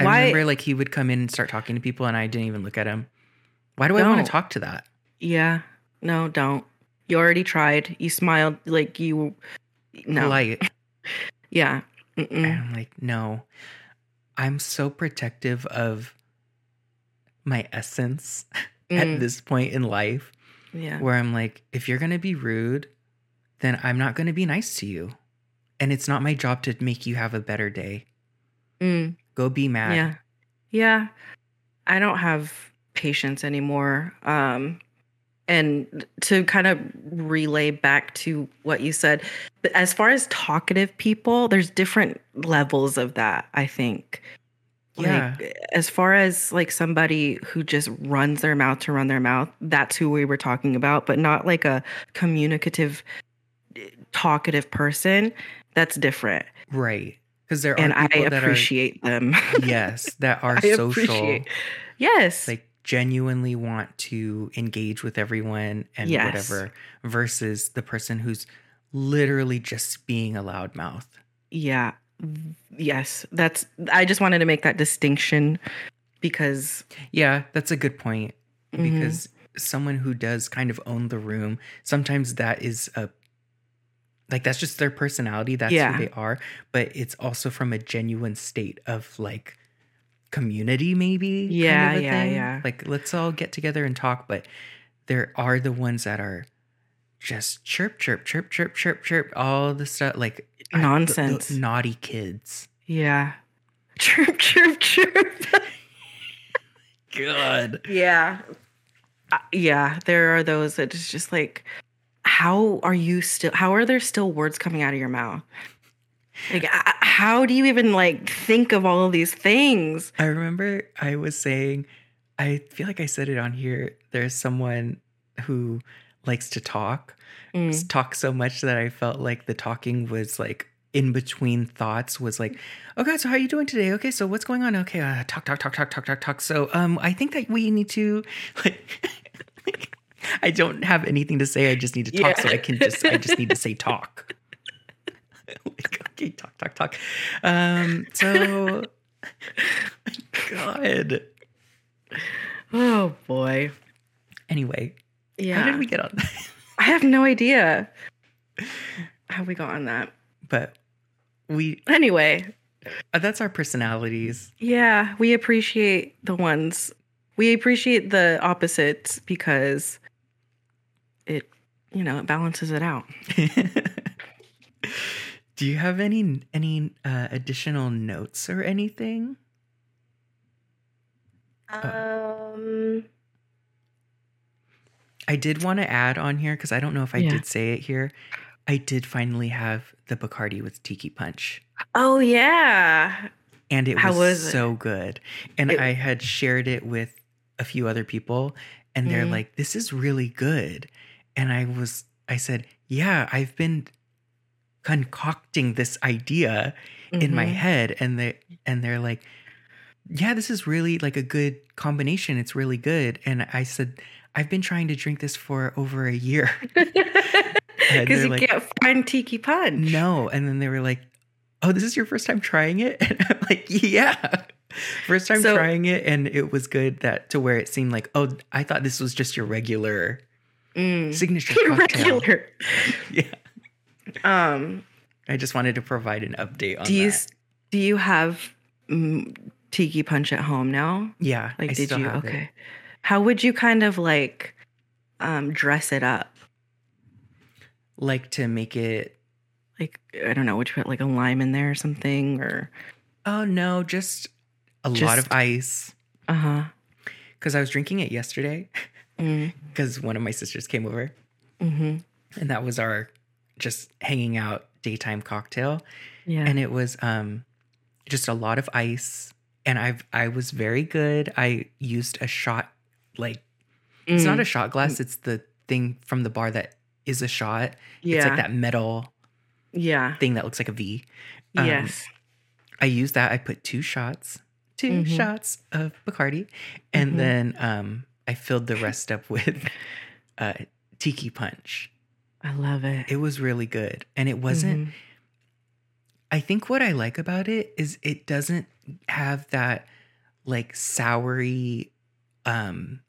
S1: I
S2: Why-
S1: remember like he would come in and start talking to people, and I didn't even look at him. Why do I want to talk to that?
S2: Yeah. No, don't. You already tried. You smiled like you. No.
S1: Polite. (laughs)
S2: yeah.
S1: And
S2: Mm-mm.
S1: I'm like, no, I'm so protective of my essence (laughs) at
S2: Mm.
S1: this point in life.
S2: Yeah.
S1: where I'm like, if you're gonna be rude, then I'm not gonna be nice to you. And it's not my job to make you have a better day.
S2: Mm.
S1: Go be mad.
S2: Yeah. Yeah. I don't have patience anymore. Um and to kind of relay back to what you said, as far as talkative people, there's different levels of that, I think.
S1: Yeah.
S2: Like as far as like somebody who just runs their mouth to run their mouth, that's who we were talking about, but not like a communicative talkative person. That's different.
S1: Right. Because there are
S2: And I appreciate them.
S1: yes, that (laughs) are
S2: I
S1: social.
S2: appreciate- Yes.
S1: Like genuinely want to engage with everyone and
S2: Yes.
S1: whatever versus the person who's literally just being a loudmouth.
S2: yeah. Yes. That's I just wanted to make that distinction because
S1: Yeah, that's a good point.
S2: mhm,
S1: because someone who does kind of own the room sometimes that is a like that's just their personality that's
S2: Yeah.
S1: who they are but it's also from a genuine state of like community maybe kind
S2: Yeah,
S1: of a
S2: yeah,
S1: thing.
S2: yeah.
S1: like let's all get together and talk but there are the ones that are just chirp chirp chirp chirp chirp chirp all the stuff like I- the- the
S2: Nonsense.
S1: naughty kids
S2: yeah. (laughs) Chirp chirp chirp. (laughs)
S1: god
S2: Yeah. Uh, yeah, there are those that it's just like how are you still how are there still words coming out of your mouth? Like how do you even like think of all of these things?
S1: I remember I was saying, I feel like I said it on here. There's someone who likes to talk,
S2: Mm.
S1: talk so much that I felt like the talking was like in between thoughts was like, okay, so how are you doing today? Okay, so what's going on? Okay, uh, talk, talk, talk, talk, talk, talk, talk. So, um, I think that we need to like. (laughs) I don't have anything to say. I just need to talk, so I can just. I just need to say talk. (laughs) okay, talk, talk, talk. Um, so, (laughs) God.
S2: Oh boy.
S1: Anyway,
S2: Yeah.
S1: how did we get on? that?
S2: I have no idea. how we got on that.
S1: but we
S2: Anyway,
S1: uh, that's our personalities.
S2: yeah, we appreciate the ones we appreciate the opposites because it, you know, it balances it out. (laughs)
S1: Do you have any any uh, additional notes or anything?
S2: Um,
S1: I did want to add on here because I don't know if I
S2: Yeah.
S1: did say it here. I did finally have the Bacardi with Tiki Punch,
S2: oh yeah.
S1: and it was,
S2: was it?
S1: so good. And
S2: It-
S1: I had shared it with a few other people, and they're
S2: Mhm.
S1: like, "This is really good." And I was, I said, "Yeah, I've been concocting this idea in my
S2: Mhm.
S1: head," and they and they're like, "Yeah, this is really like a good combination. It's really good." And I said, "I've been trying to drink this for over a year." (laughs)
S2: Because you
S1: like,
S2: can't find Tiki Punch.
S1: No. And then they were like, Oh, this is your first time trying it? (laughs) And I'm like, Yeah. (laughs) First time
S2: So-
S1: trying it. And it was good that to where it seemed like, Oh, I thought this was just your regular
S2: Mm.
S1: signature cocktail.
S2: Regular.
S1: Yeah.
S2: Um,
S1: I just wanted to provide an update on
S2: do you
S1: that.
S2: do you have mm, Tiki Punch at home now?
S1: Yeah.
S2: Like,
S1: I
S2: did
S1: still
S2: you? Okay.
S1: it.
S2: How would you kind of like um, dress it up?
S1: Like to make it
S2: Like I don't know, would you put like a lime in there or something? Or
S1: oh no, just a lot of ice.
S2: uh huh.
S1: Because I was drinking it yesterday
S2: Mm, (laughs)
S1: because one of my sisters came over.
S2: hmm
S1: And that was our just hanging out daytime cocktail.
S2: Yeah.
S1: and it was um just a lot of ice and i've i was very good i used a shot like it's not
S2: Mm,
S1: a shot glass it's the thing from the bar that is a shot
S2: yeah.
S1: it's like that metal
S2: Yeah.
S1: thing that looks like a v Um,
S2: yes.
S1: i used that i put two shots 2
S2: Mhm.
S1: shots of bacardi and
S2: Mhm.
S1: then um i filled the rest up (laughs) with uh tiki punch
S2: I love it.
S1: it was really good and it wasn't
S2: Mhm.
S1: I think what I like about it is it doesn't have that like soury um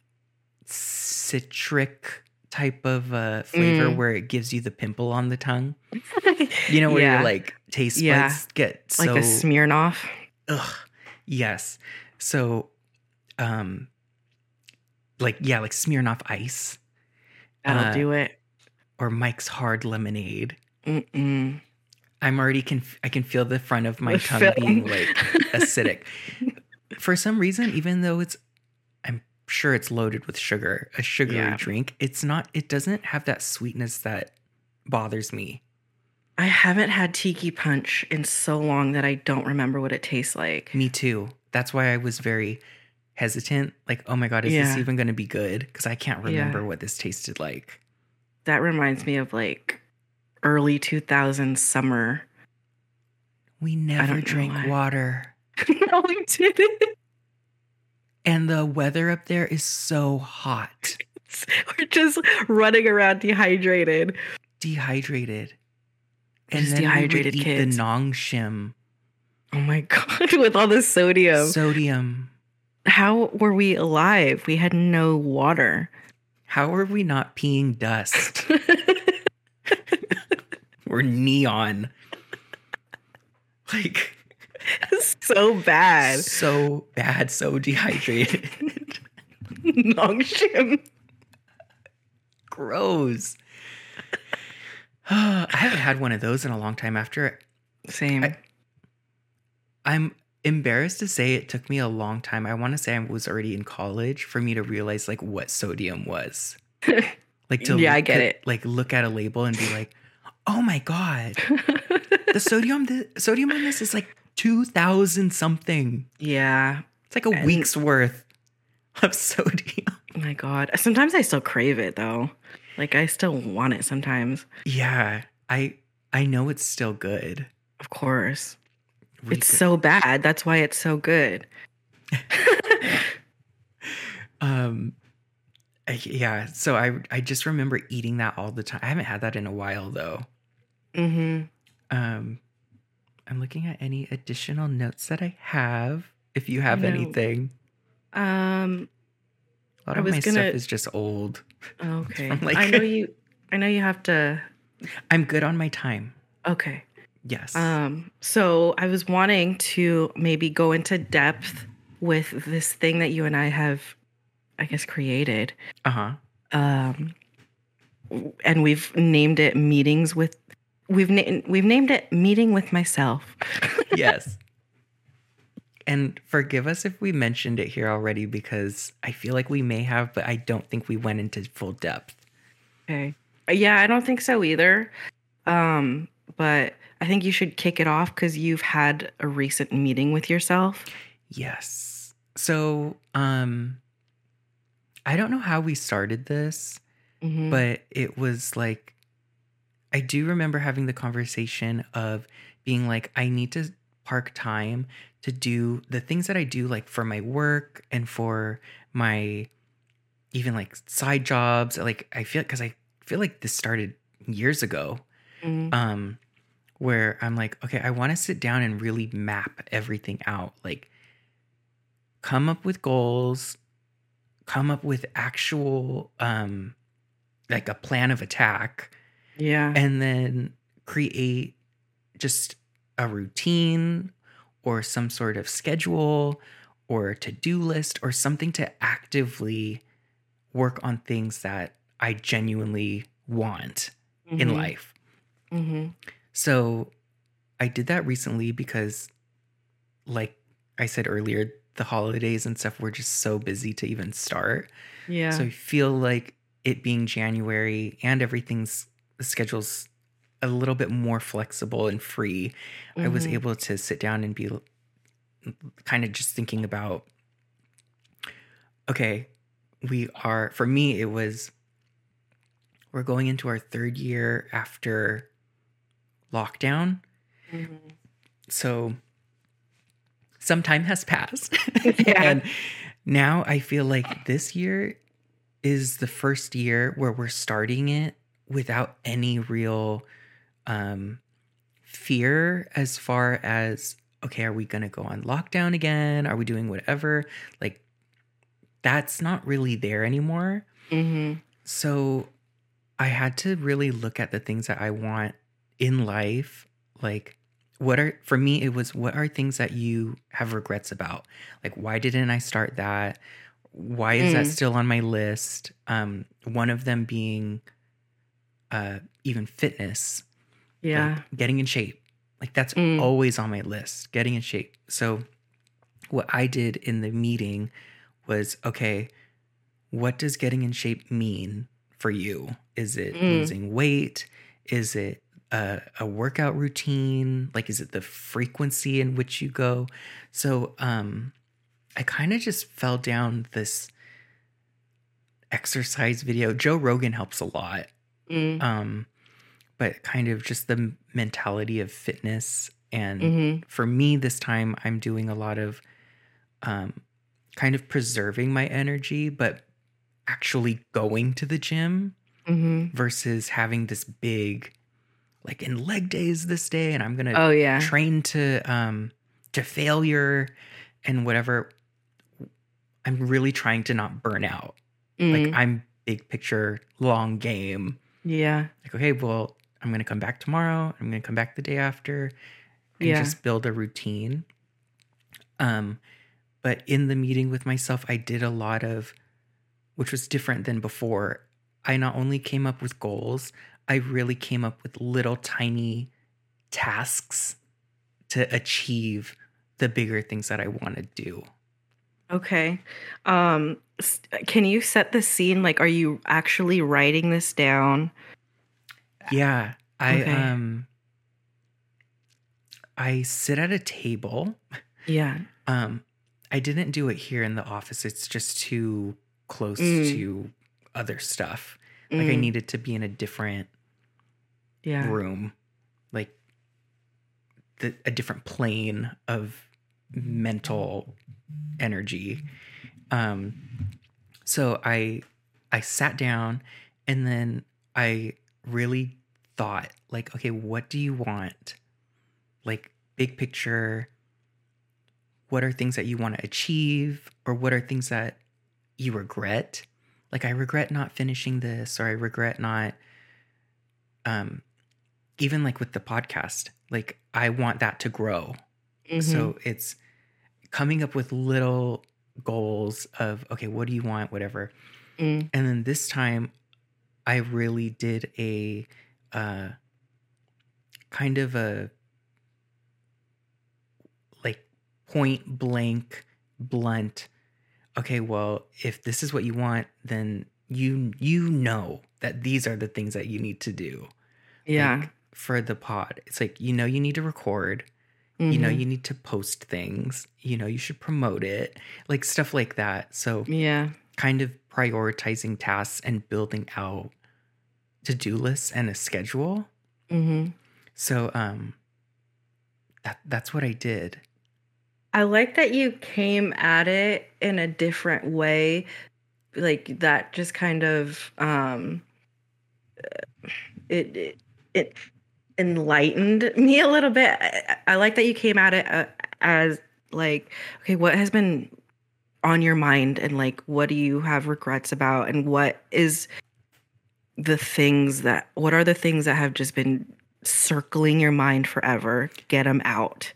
S1: citric type of uh flavor
S2: Mm.
S1: where it gives you the pimple on the tongue. (laughs) You know where
S2: Yeah.
S1: your like taste buds
S2: Yeah.
S1: get so
S2: like a Smirnoff.
S1: ugh. Yes. So um like yeah, like Smirnoff ice
S2: That'll
S1: Uh,
S2: do it.
S1: Or Mike's hard lemonade.
S2: Mm-mm.
S1: I'm already can I can feel the front of my
S2: The
S1: tongue
S2: film.
S1: being like acidic. (laughs) For some reason, even though it's I'm sure it's loaded with sugar, a sugary
S2: Yeah.
S1: drink, it's not it doesn't have that sweetness that bothers me.
S2: I haven't had Tiki Punch in so long that I don't remember what it tastes like.
S1: Me too. That's why I was very hesitant. Like, oh my god, is
S2: Yeah.
S1: this even gonna be good? Because I can't
S2: Yeah.
S1: remember what this tasted like.
S2: That reminds me of like early 2000s summer.
S1: We never drink water. (laughs)
S2: no, we didn't.
S1: And the weather up there is so hot. (laughs)
S2: We're just running around dehydrated.
S1: Dehydrated. And
S2: Just
S1: then
S2: dehydrated
S1: we would
S2: kids.
S1: eat the Nongshim.
S2: Oh my (laughs) god, with all the sodium.
S1: Sodium.
S2: How were we alive? We had no water.
S1: How are we not peeing dust? (laughs) We're neon. Like
S2: so bad.
S1: so bad, so dehydrated. (laughs)
S2: Nongshim.
S1: Gross. (sighs) I haven't had one of those in a long time after
S2: Same.
S1: I- I'm embarrassed to say it took me a long time. I want to say I was already in college for me to realize like what sodium was. (laughs) Like to
S2: Yeah, I
S1: look
S2: get
S1: at-
S2: it.
S1: Like look at a label and be like, (laughs) "Oh my god, the (laughs) sodium the sodium on this is like 2000 something.
S2: yeah.
S1: It's like a
S2: And-
S1: week's worth of sodium."
S2: Oh my god. Sometimes I still crave it though. Like I still want it sometimes.
S1: Yeah, I I know it's still good.
S2: Of course. It's so bad. That's why it's so good.
S1: um yeah, so I I just remember eating that all the time. I haven't had that in a while though.
S2: mm-hmm.
S1: Um I'm looking at any additional notes that I have. If you have anything.
S2: Um
S1: A lot
S2: I
S1: of my
S2: gonna-
S1: stuff is just old. (laughs)
S2: okay.
S1: like-
S2: I know you I know you have to (laughs)
S1: I'm good on my time.
S2: Okay.
S1: Yes.
S2: Um, so I was wanting to maybe go into depth with this thing that you and I have, I guess, created.
S1: uh huh.
S2: Um, and we've named it meetings with. We've na- we've named it meeting with myself. (laughs)
S1: yes. And forgive us if we mentioned it here already because I feel like we may have, but I don't think we went into full depth.
S2: Okay. Yeah, I don't think so either. Um, but I think you should kick it off because you've had a recent meeting with yourself.
S1: Yes. So, um, I don't know how we started this,
S2: Mhm.
S1: but it was like, I do remember having the conversation of being like, I need to park time to do the things that I do, like for my work and for my even like side jobs. Like, I feel because I feel like this started years ago
S2: Mhm.
S1: um where I'm like, okay, I want to sit down and really map everything out. Like come up with goals, come up with actual um like a plan of attack
S2: yeah.
S1: and then create just a routine or some sort of schedule or a to-do list or something to actively work on things that I genuinely want in
S2: Mhm.
S1: life.
S2: Mhm.
S1: So I did that recently because, like I said earlier, the holidays and stuff were just so busy to even start.
S2: Yeah.
S1: So I feel like it being January and everything's the schedule's a little bit more flexible and free. I was
S2: Mhm.
S1: able to sit down and be kind of just thinking about okay, we are for me it was we're going into our third year after lockdown.
S2: Mhm.
S1: So some time has passed. (laughs)
S2: Yeah.
S1: and now I feel like this year is the first year where we're starting it without any real um fear as far as okay, are we going to go on lockdown again? Are we doing whatever? Like that's not really there anymore.
S2: Mhm.
S1: So I had to really look at the things that I want in life. Like, what are, for me, it was what are things that you have regrets about? Like, why didn't I start that? Why is that
S2: Mm.
S1: still on my list? Um, one of them being uh, even fitness, like,
S2: Yeah.
S1: getting in shape. Like, that's
S2: Mm.
S1: always on my list, getting in shape. So, what I did in the meeting was okay, what does getting in shape mean for you? Is it
S2: Mm.
S1: losing weight? Is it a, a workout routine? Like, is it the frequency in which you go? So, um, I kind of just fell down this exercise video. Joe Rogan helps a lot.
S2: Mm.
S1: Um, but kind of just the mentality of fitness. And
S2: Mhm.
S1: for me, this time, I'm doing a lot of um, kind of preserving my energy, but actually going to the gym
S2: Mhm.
S1: versus having this big, like in leg days this day, and I'm gonna
S2: Oh yeah.
S1: train to um to failure and whatever. I'm really trying to not burn out.
S2: Mm.
S1: Like I'm big picture, long game.
S2: yeah.
S1: Like okay, well, I'm gonna come back tomorrow. I'm gonna come back the day after, and
S2: Yeah.
S1: just build a routine. Um, but in the meeting with myself, I did a lot of, which was different than before. I not only came up with goals, I really came up with little tiny tasks to achieve the bigger things that I want to do.
S2: Okay. Um can you set the scene like are you actually writing this down?
S1: Yeah, I
S2: Okay.
S1: um I sit at a table.
S2: Yeah.
S1: Um I didn't do it here in the office. It's just too close
S2: Mm.
S1: to other stuff. Like I
S2: Mm,
S1: needed to be in a different
S2: yeah.
S1: room, like the, a different plane of mental energy. Um, so I I sat down and then I really thought like, okay, what do you want? Like big picture. What are things that you want to achieve, or what are things that you regret? Like I regret not finishing this, or I regret not um even like with the podcast, like I want that to grow.
S2: Mhm.
S1: So it's coming up with little goals of okay, what do you want, whatever.
S2: Mm.
S1: And then this time I really did a uh kind of a like point blank blunt okay well if this is what you want then you you know that these are the things that you need to do
S2: yeah.
S1: like, for the pod. It's like you know you need to record. You know
S2: Mhm.
S1: you need to post things. You know you should promote it. Like stuff like that. So
S2: yeah.
S1: kind of prioritizing tasks and building out to-do lists and a schedule.
S2: Hmm
S1: so um that that's what i did.
S2: I like that you came at it in a different way. Like that just kind of um it it, it enlightened me a little bit. I, I like that you came at it uh, as like okay, what has been on your mind and like what do you have regrets about and what is the things that what are the things that have just been circling your mind forever? Get them out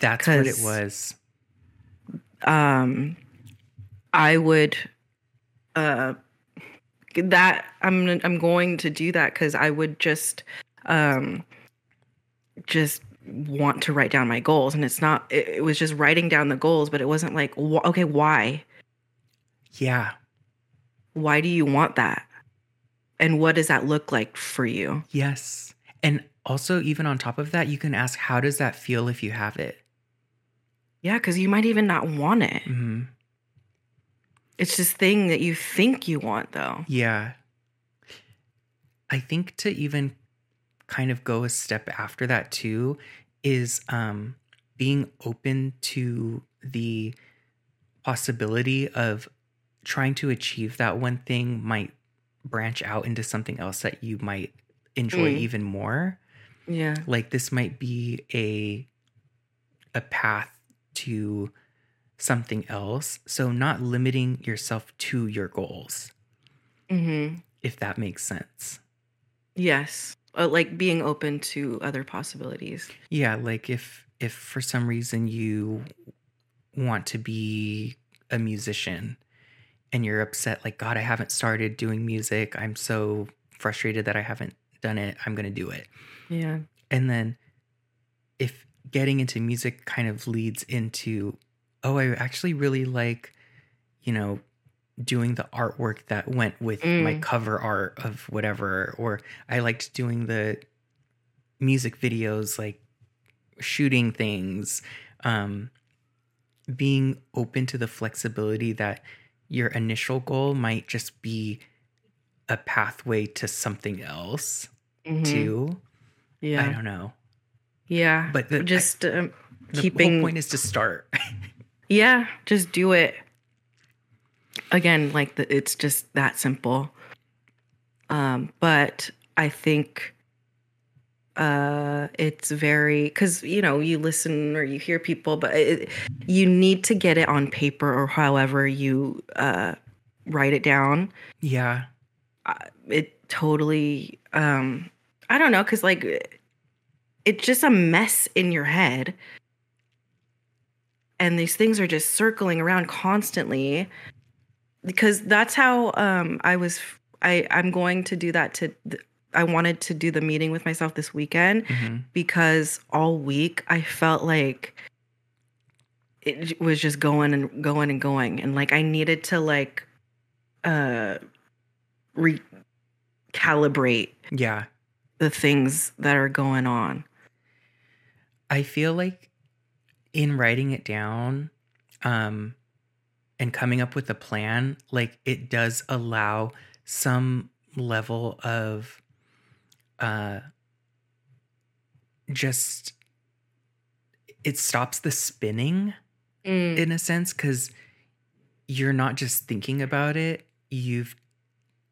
S1: that's what it was
S2: um i would uh that i'm i'm going to do that cuz i would just um just want to write down my goals. And it's not it, it was just writing down the goals but it wasn't like wh- okay why?
S1: Yeah.
S2: Why do you want that? And what does that look like for you?
S1: Yes. And also even on top of that you can ask how does that feel if you have it?
S2: Yeah cuz you might even not want it.
S1: Hmm
S2: it's this thing that you think you want though.
S1: Yeah. I think to even kind of go a step after that too is um being open to the possibility of trying to achieve that one thing might branch out into something else that you might enjoy
S2: Mm.
S1: even more.
S2: yeah
S1: Like this might be a a path to something else. So not limiting yourself to your goals,
S2: mhm
S1: if that makes sense.
S2: Yes. Uh, like being open to other possibilities.
S1: Yeah, like if if for some reason you want to be a musician and you're upset like god, I haven't started doing music. I'm so frustrated that I haven't done it. I'm going to do it.
S2: Yeah.
S1: And then if getting into music kind of leads into oh, I actually really like you know doing the artwork that went with my
S2: Mm.
S1: cover art of whatever or I liked doing the music videos like shooting things um being open to the flexibility that your initial goal might just be a pathway to something else
S2: Mhm.
S1: too i don't know
S2: Yeah.
S1: but the,
S2: just um,
S1: the
S2: keeping.
S1: whole point is to start (laughs)
S2: yeah. Just do it. Again, like the, it's just that simple. Um, but I think uh it's very because you know you listen or you hear people but it, you need to get it on paper or however you uh write it down.
S1: Yeah.
S2: I- it totally um i don't know because like it's just a mess in your head. And these things are just circling around constantly because that's how um i was i i'm going to do that to i wanted to do the meeting with myself this weekend
S1: mhm.
S2: because all week I felt like it was just going and going and going and like I needed to like uh recalibrate
S1: yeah
S2: the things that are going on.
S1: I feel like in writing it down um and coming up with a plan like it does allow some level of uh just it stops the spinning
S2: Mm,
S1: in a sense cuz you're not just thinking about it you've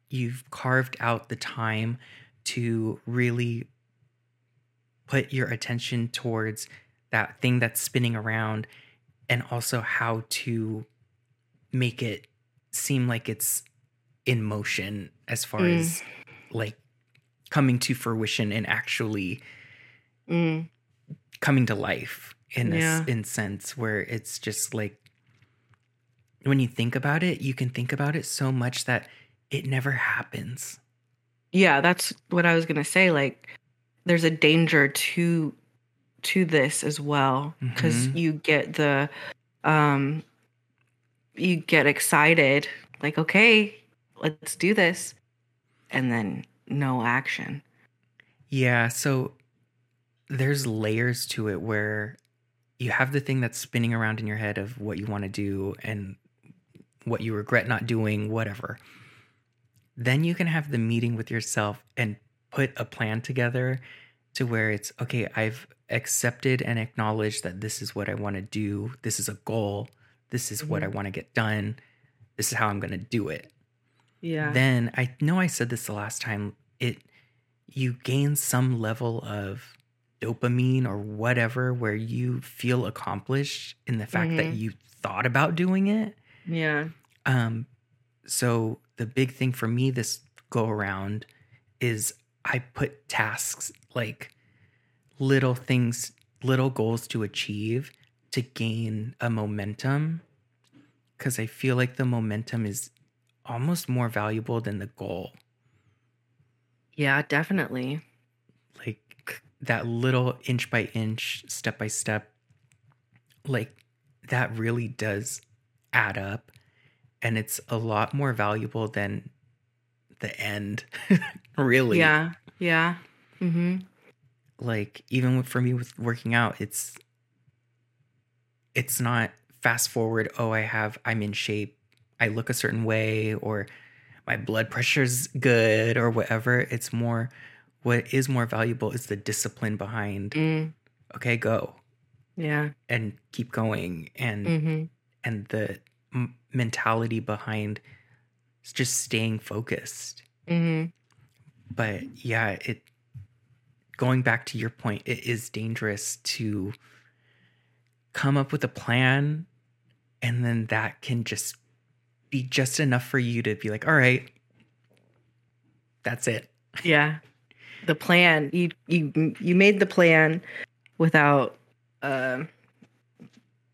S1: you've carved out the time to really put your attention towards that thing that's spinning around and also how to make it seem like it's in motion as far
S2: Mm.
S1: as like coming to fruition and actually
S2: Mm.
S1: coming to life in
S2: Yeah.
S1: in sense where it's just like when you think about it, you can think about it so much that it never happens.
S2: Yeah, that's what I was gonna say. Like, there's a danger to to this as well because
S1: Mhm.
S2: you get the um you get excited like okay let's do this and then no action
S1: Yeah, so there's layers to it where you have the thing that's spinning around in your head of what you want to do and what you regret not doing, whatever. Then you can have the meeting with yourself and put a plan together to where it's okay, I've accepted and acknowledged that this is what I want to do. This is a goal. This is what I
S2: Mhm.
S1: want to get done. This is how I'm going to do it
S2: yeah
S1: then I know I said this the last time. It you gain some level of dopamine or whatever where you feel accomplished in the fact that
S2: Mhm.
S1: you thought about doing it.
S2: yeah
S1: Um so the big thing for me this go around is I put tasks like little things, little goals to achieve to gain a momentum cuz I feel like the momentum is almost more valuable than the goal.
S2: yeah definitely
S1: Like that little inch by inch, step by step, like that really does add up. And it's a lot more valuable than the end, (laughs) really.
S2: yeah yeah mm-hmm
S1: Like, even for me with working out, it's, it's not fast forward, oh, I have, I'm in shape, I look a certain way, or my blood pressure's good, or whatever. It's more, what is more valuable is the discipline behind,
S2: mm,
S1: okay, go.
S2: Yeah.
S1: And keep going, and
S2: mm-hmm.
S1: and the m- mentality behind just staying focused.
S2: mm-hmm.
S1: But yeah, it going back to your point, it is dangerous to come up with a plan and then that can just be just enough for you to be like, all right, that's it.
S2: Yeah. The plan you you you made the plan without um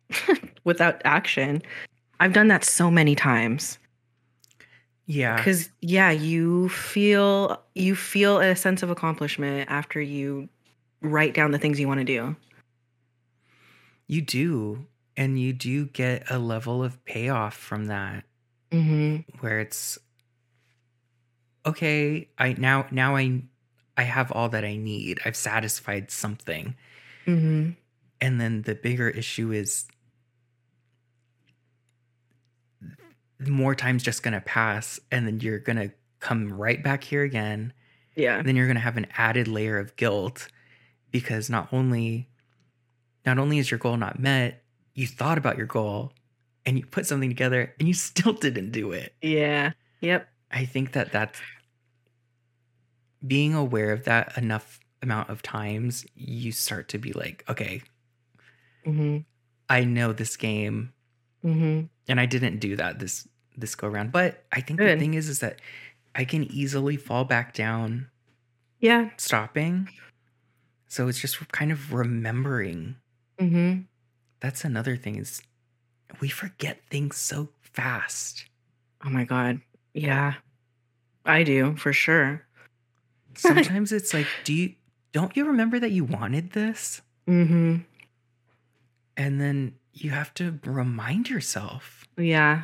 S2: (laughs) without action. I've done that so many times
S1: Yeah.
S2: cuz yeah, you feel you feel a sense of accomplishment after you write down the things you want to do.
S1: You do. And you do get a level of payoff from that
S2: Mhm.
S1: where it's okay, I now now I I have all that I need. I've satisfied something.
S2: Mhm.
S1: And then the bigger issue is more time's just going to pass and then you're going to come right back here again.
S2: Yeah.
S1: And then you're going to have an added layer of guilt because not only not only is your goal not met, you thought about your goal and you put something together and you (laughs) still didn't do it.
S2: Yeah. Yep.
S1: I think that that's being aware of that enough amount of times, you start to be like, okay,
S2: Mhm.
S1: I know this game
S2: Mhm.
S1: and I didn't do that this this go around. But I think the thing is is that I can easily fall back down
S2: Yeah.
S1: stopping. So it's just kind of remembering.
S2: Mhm.
S1: That's another thing is we forget things so fast.
S2: Oh my god. Yeah. I do, for sure. (laughs)
S1: Sometimes it's like, do you don't you remember that you wanted this?
S2: Mhm.
S1: And then you have to remind yourself.
S2: Yeah.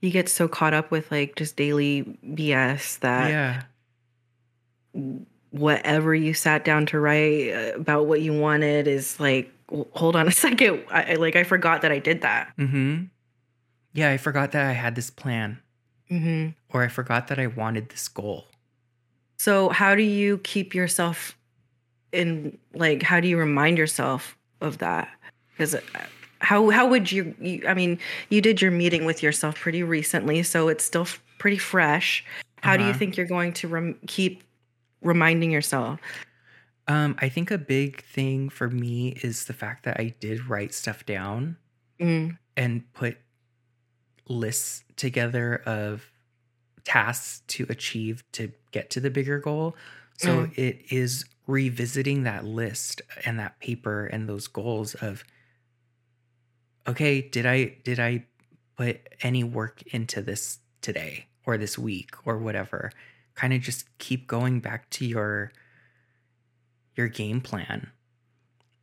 S2: You get so caught up with like just daily BS that
S1: yeah.
S2: whatever you sat down to write uh, about what you wanted is like hold on a (laughs) second I, I- like i forgot that i did that
S1: Mm-hmm. Yeah, I forgot that I had this plan.
S2: Mm-hmm.
S1: Or I forgot that I wanted this goal.
S2: so how do you keep yourself in like how do you remind yourself of that because how how would you, you i mean you did your meeting with yourself pretty recently so it's still f- pretty fresh how do you
S1: Uh-huh.
S2: think you're going to rem- keep reminding yourself
S1: Um, I think a big thing for me is the fact that I did write stuff down
S2: mm,
S1: and put lists together of tasks to achieve to get to the bigger goal. So
S2: Mm.
S1: it is revisiting that list and that paper and those goals of okay, did I did I put any work into this today or this week or whatever? Kind of just keep going back to your your game plan.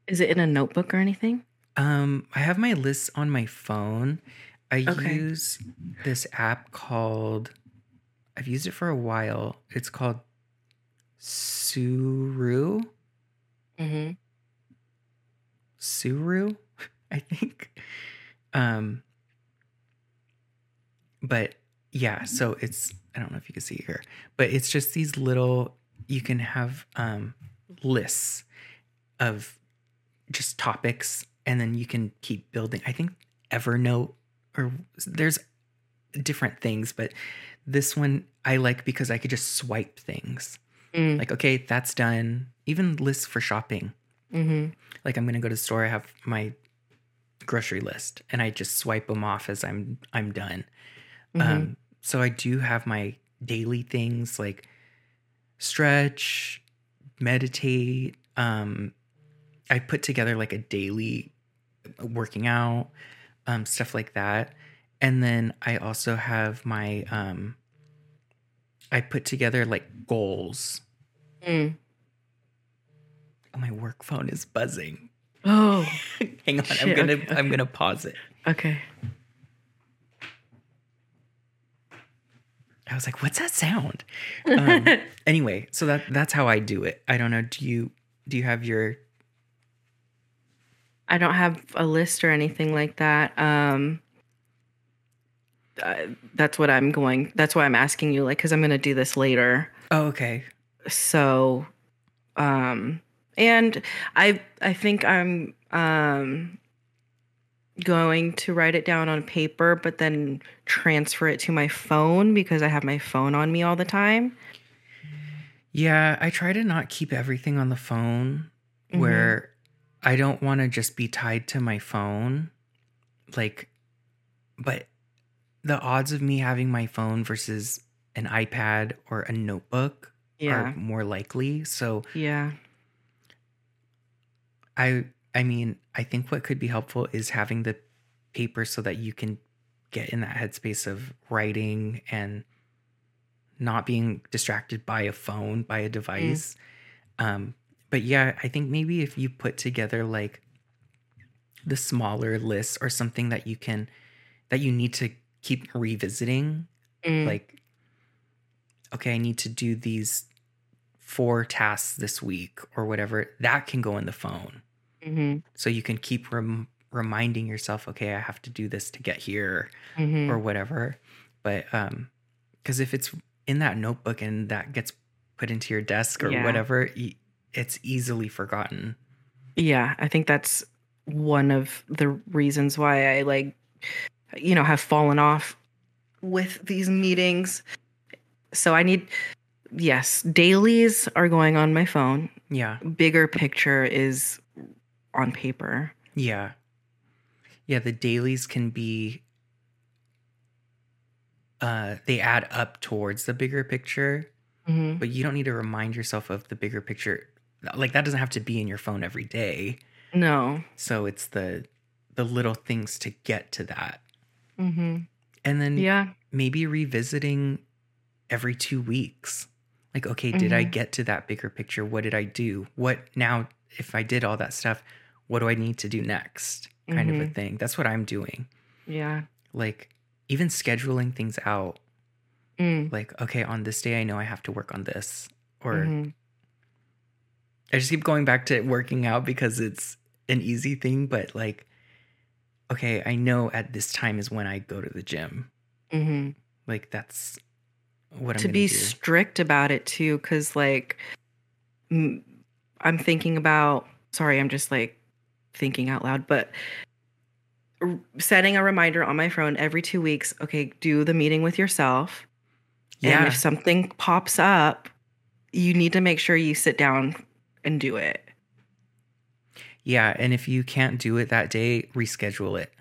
S2: Is it in a notebook or anything?
S1: Um, I have my lists on my phone. I
S2: Okay.
S1: use this app called I've used it for a while. It's called Suru.
S2: Mm-hmm.
S1: Suru, (laughs) I think. Um but yeah, so it's I don't know if you can see it here, but it's just these little you can have um lists of just topics and then you can keep building. I think Evernote or there's different things, but this one I like because I could just swipe things.
S2: Mm.
S1: Like, okay, that's done. Even lists for shopping.
S2: Mm-hmm.
S1: Like I'm gonna go to the store, I have my grocery list and I just swipe them off as I'm I'm done.
S2: Mm-hmm.
S1: Um, so I do have my daily things like stretch, meditate. Um, I put together like a daily working out, um, stuff like that. And then I also have my um, I put together like goals.
S2: Mm.
S1: Oh, my work phone is buzzing.
S2: Oh, (laughs)
S1: Hang on, I'm gonna
S2: okay,
S1: I'm gonna pause it.
S2: okay.
S1: I was like, "What's that sound?" Um, (laughs) anyway, so that that's how I do it. I don't know. Do you do you have your
S2: I don't have a list or anything like that. Um, uh, that's what I'm going. That's why I'm asking you, like, because I'm going to do this later.
S1: Oh, okay.
S2: So, um, and I I think I'm um going to write it down on paper, but then transfer it to my phone because I have my phone on me all the time.
S1: Yeah, I try to not keep everything on the phone
S2: Mhm.
S1: where I don't want to just be tied to my phone. Like, but the odds of me having my phone versus an iPad or a notebook
S2: Yeah,
S1: are more likely. So
S2: yeah,
S1: I I mean, I think what could be helpful is having the paper so that you can get in that headspace of writing and not being distracted by a phone, by a device. Um, but yeah, I think maybe if you put together like the smaller lists or something that you can that you need to keep revisiting,
S2: Mm,
S1: like okay, I need to do these four tasks this week or whatever, that can go in the phone
S2: mhm,
S1: so you can keep rem- reminding yourself okay i have to do this to get here
S2: mhm.
S1: or whatever but um because if it's in that notebook and that gets put into your desk or
S2: Yeah.
S1: whatever it's easily forgotten
S2: Yeah, I think that's one of the reasons why I like, you know, have fallen off with these meetings. So I need, yes, dailies are going on my phone.
S1: yeah
S2: Bigger picture is on paper.
S1: yeah yeah the dailies can be uh they add up towards the bigger picture
S2: Mhm.
S1: but you don't need to remind yourself of the bigger picture like that doesn't have to be in your phone every day
S2: No.
S1: so it's the the little things to get to that
S2: Mm-hmm.
S1: and then
S2: Yeah.
S1: maybe revisiting every two weeks like okay did i
S2: Mhm.
S1: get to that bigger picture what did i do what now if i did all that stuff what do i need to do next kind of a
S2: Mhm.
S1: thing that's what i'm doing
S2: Yeah.
S1: like even scheduling things out
S2: Mm.
S1: like okay on this day i know i have to work on this or
S2: Mhm.
S1: I just keep going back to working out because it's an easy thing, but like, okay, I know at this time is when I go to the gym.
S2: Mhm.
S1: Like that's what I'm
S2: to be
S1: do.
S2: strict about it too because like I'm thinking about sorry i'm just like thinking out loud but r- setting a reminder on my phone every two weeks okay do the meeting with yourself and
S1: yeah,
S2: if something pops up you need to make sure you sit down and do it
S1: yeah, and if you can't do it that day, reschedule it.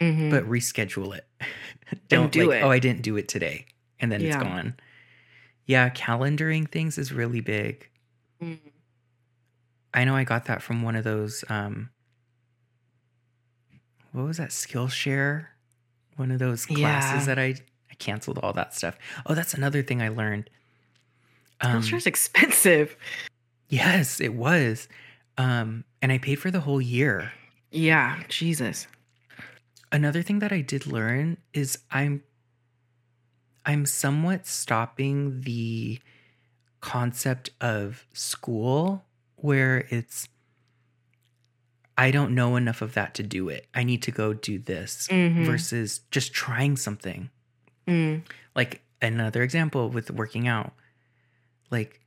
S2: Mhm.
S1: But reschedule it. (laughs) Don't
S2: do
S1: like,
S2: it.
S1: oh, I didn't do it today, and then
S2: Yeah.
S1: it's gone. Yeah, calendaring things is really big.
S2: Mm.
S1: I know I got that from one of those um what was that Skillshare? One of those classes
S2: Yeah.
S1: that I I canceled all that stuff. Oh, that's another thing I learned. Um,
S2: Skillshare's expensive.
S1: yes, it was. Um and I paid for the whole year.
S2: Yeah, Jesus.
S1: Another thing that I did learn is I'm I'm somewhat stopping the concept of school where it's I don't know enough of that to do it. I need to go do this
S2: Mhm.
S1: versus just trying something.
S2: Mm.
S1: Like another example with working out. Like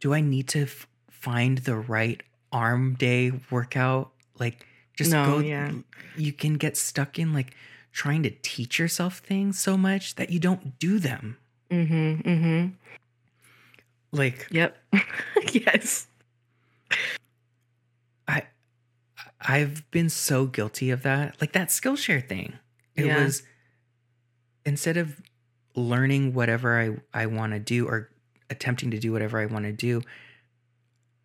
S1: do I need to f- find the right arm day workout? Like just
S2: No,
S1: go
S2: yeah.
S1: you can get stuck in like trying to teach yourself things so much that you don't do them.
S2: Mm-hmm. Mm-hmm.
S1: Like
S2: Yep. (laughs) yes.
S1: I I've been so guilty of that. Like that Skillshare thing. It
S2: Yeah.
S1: was instead of learning whatever I I want to do or attempting to do whatever I want to do,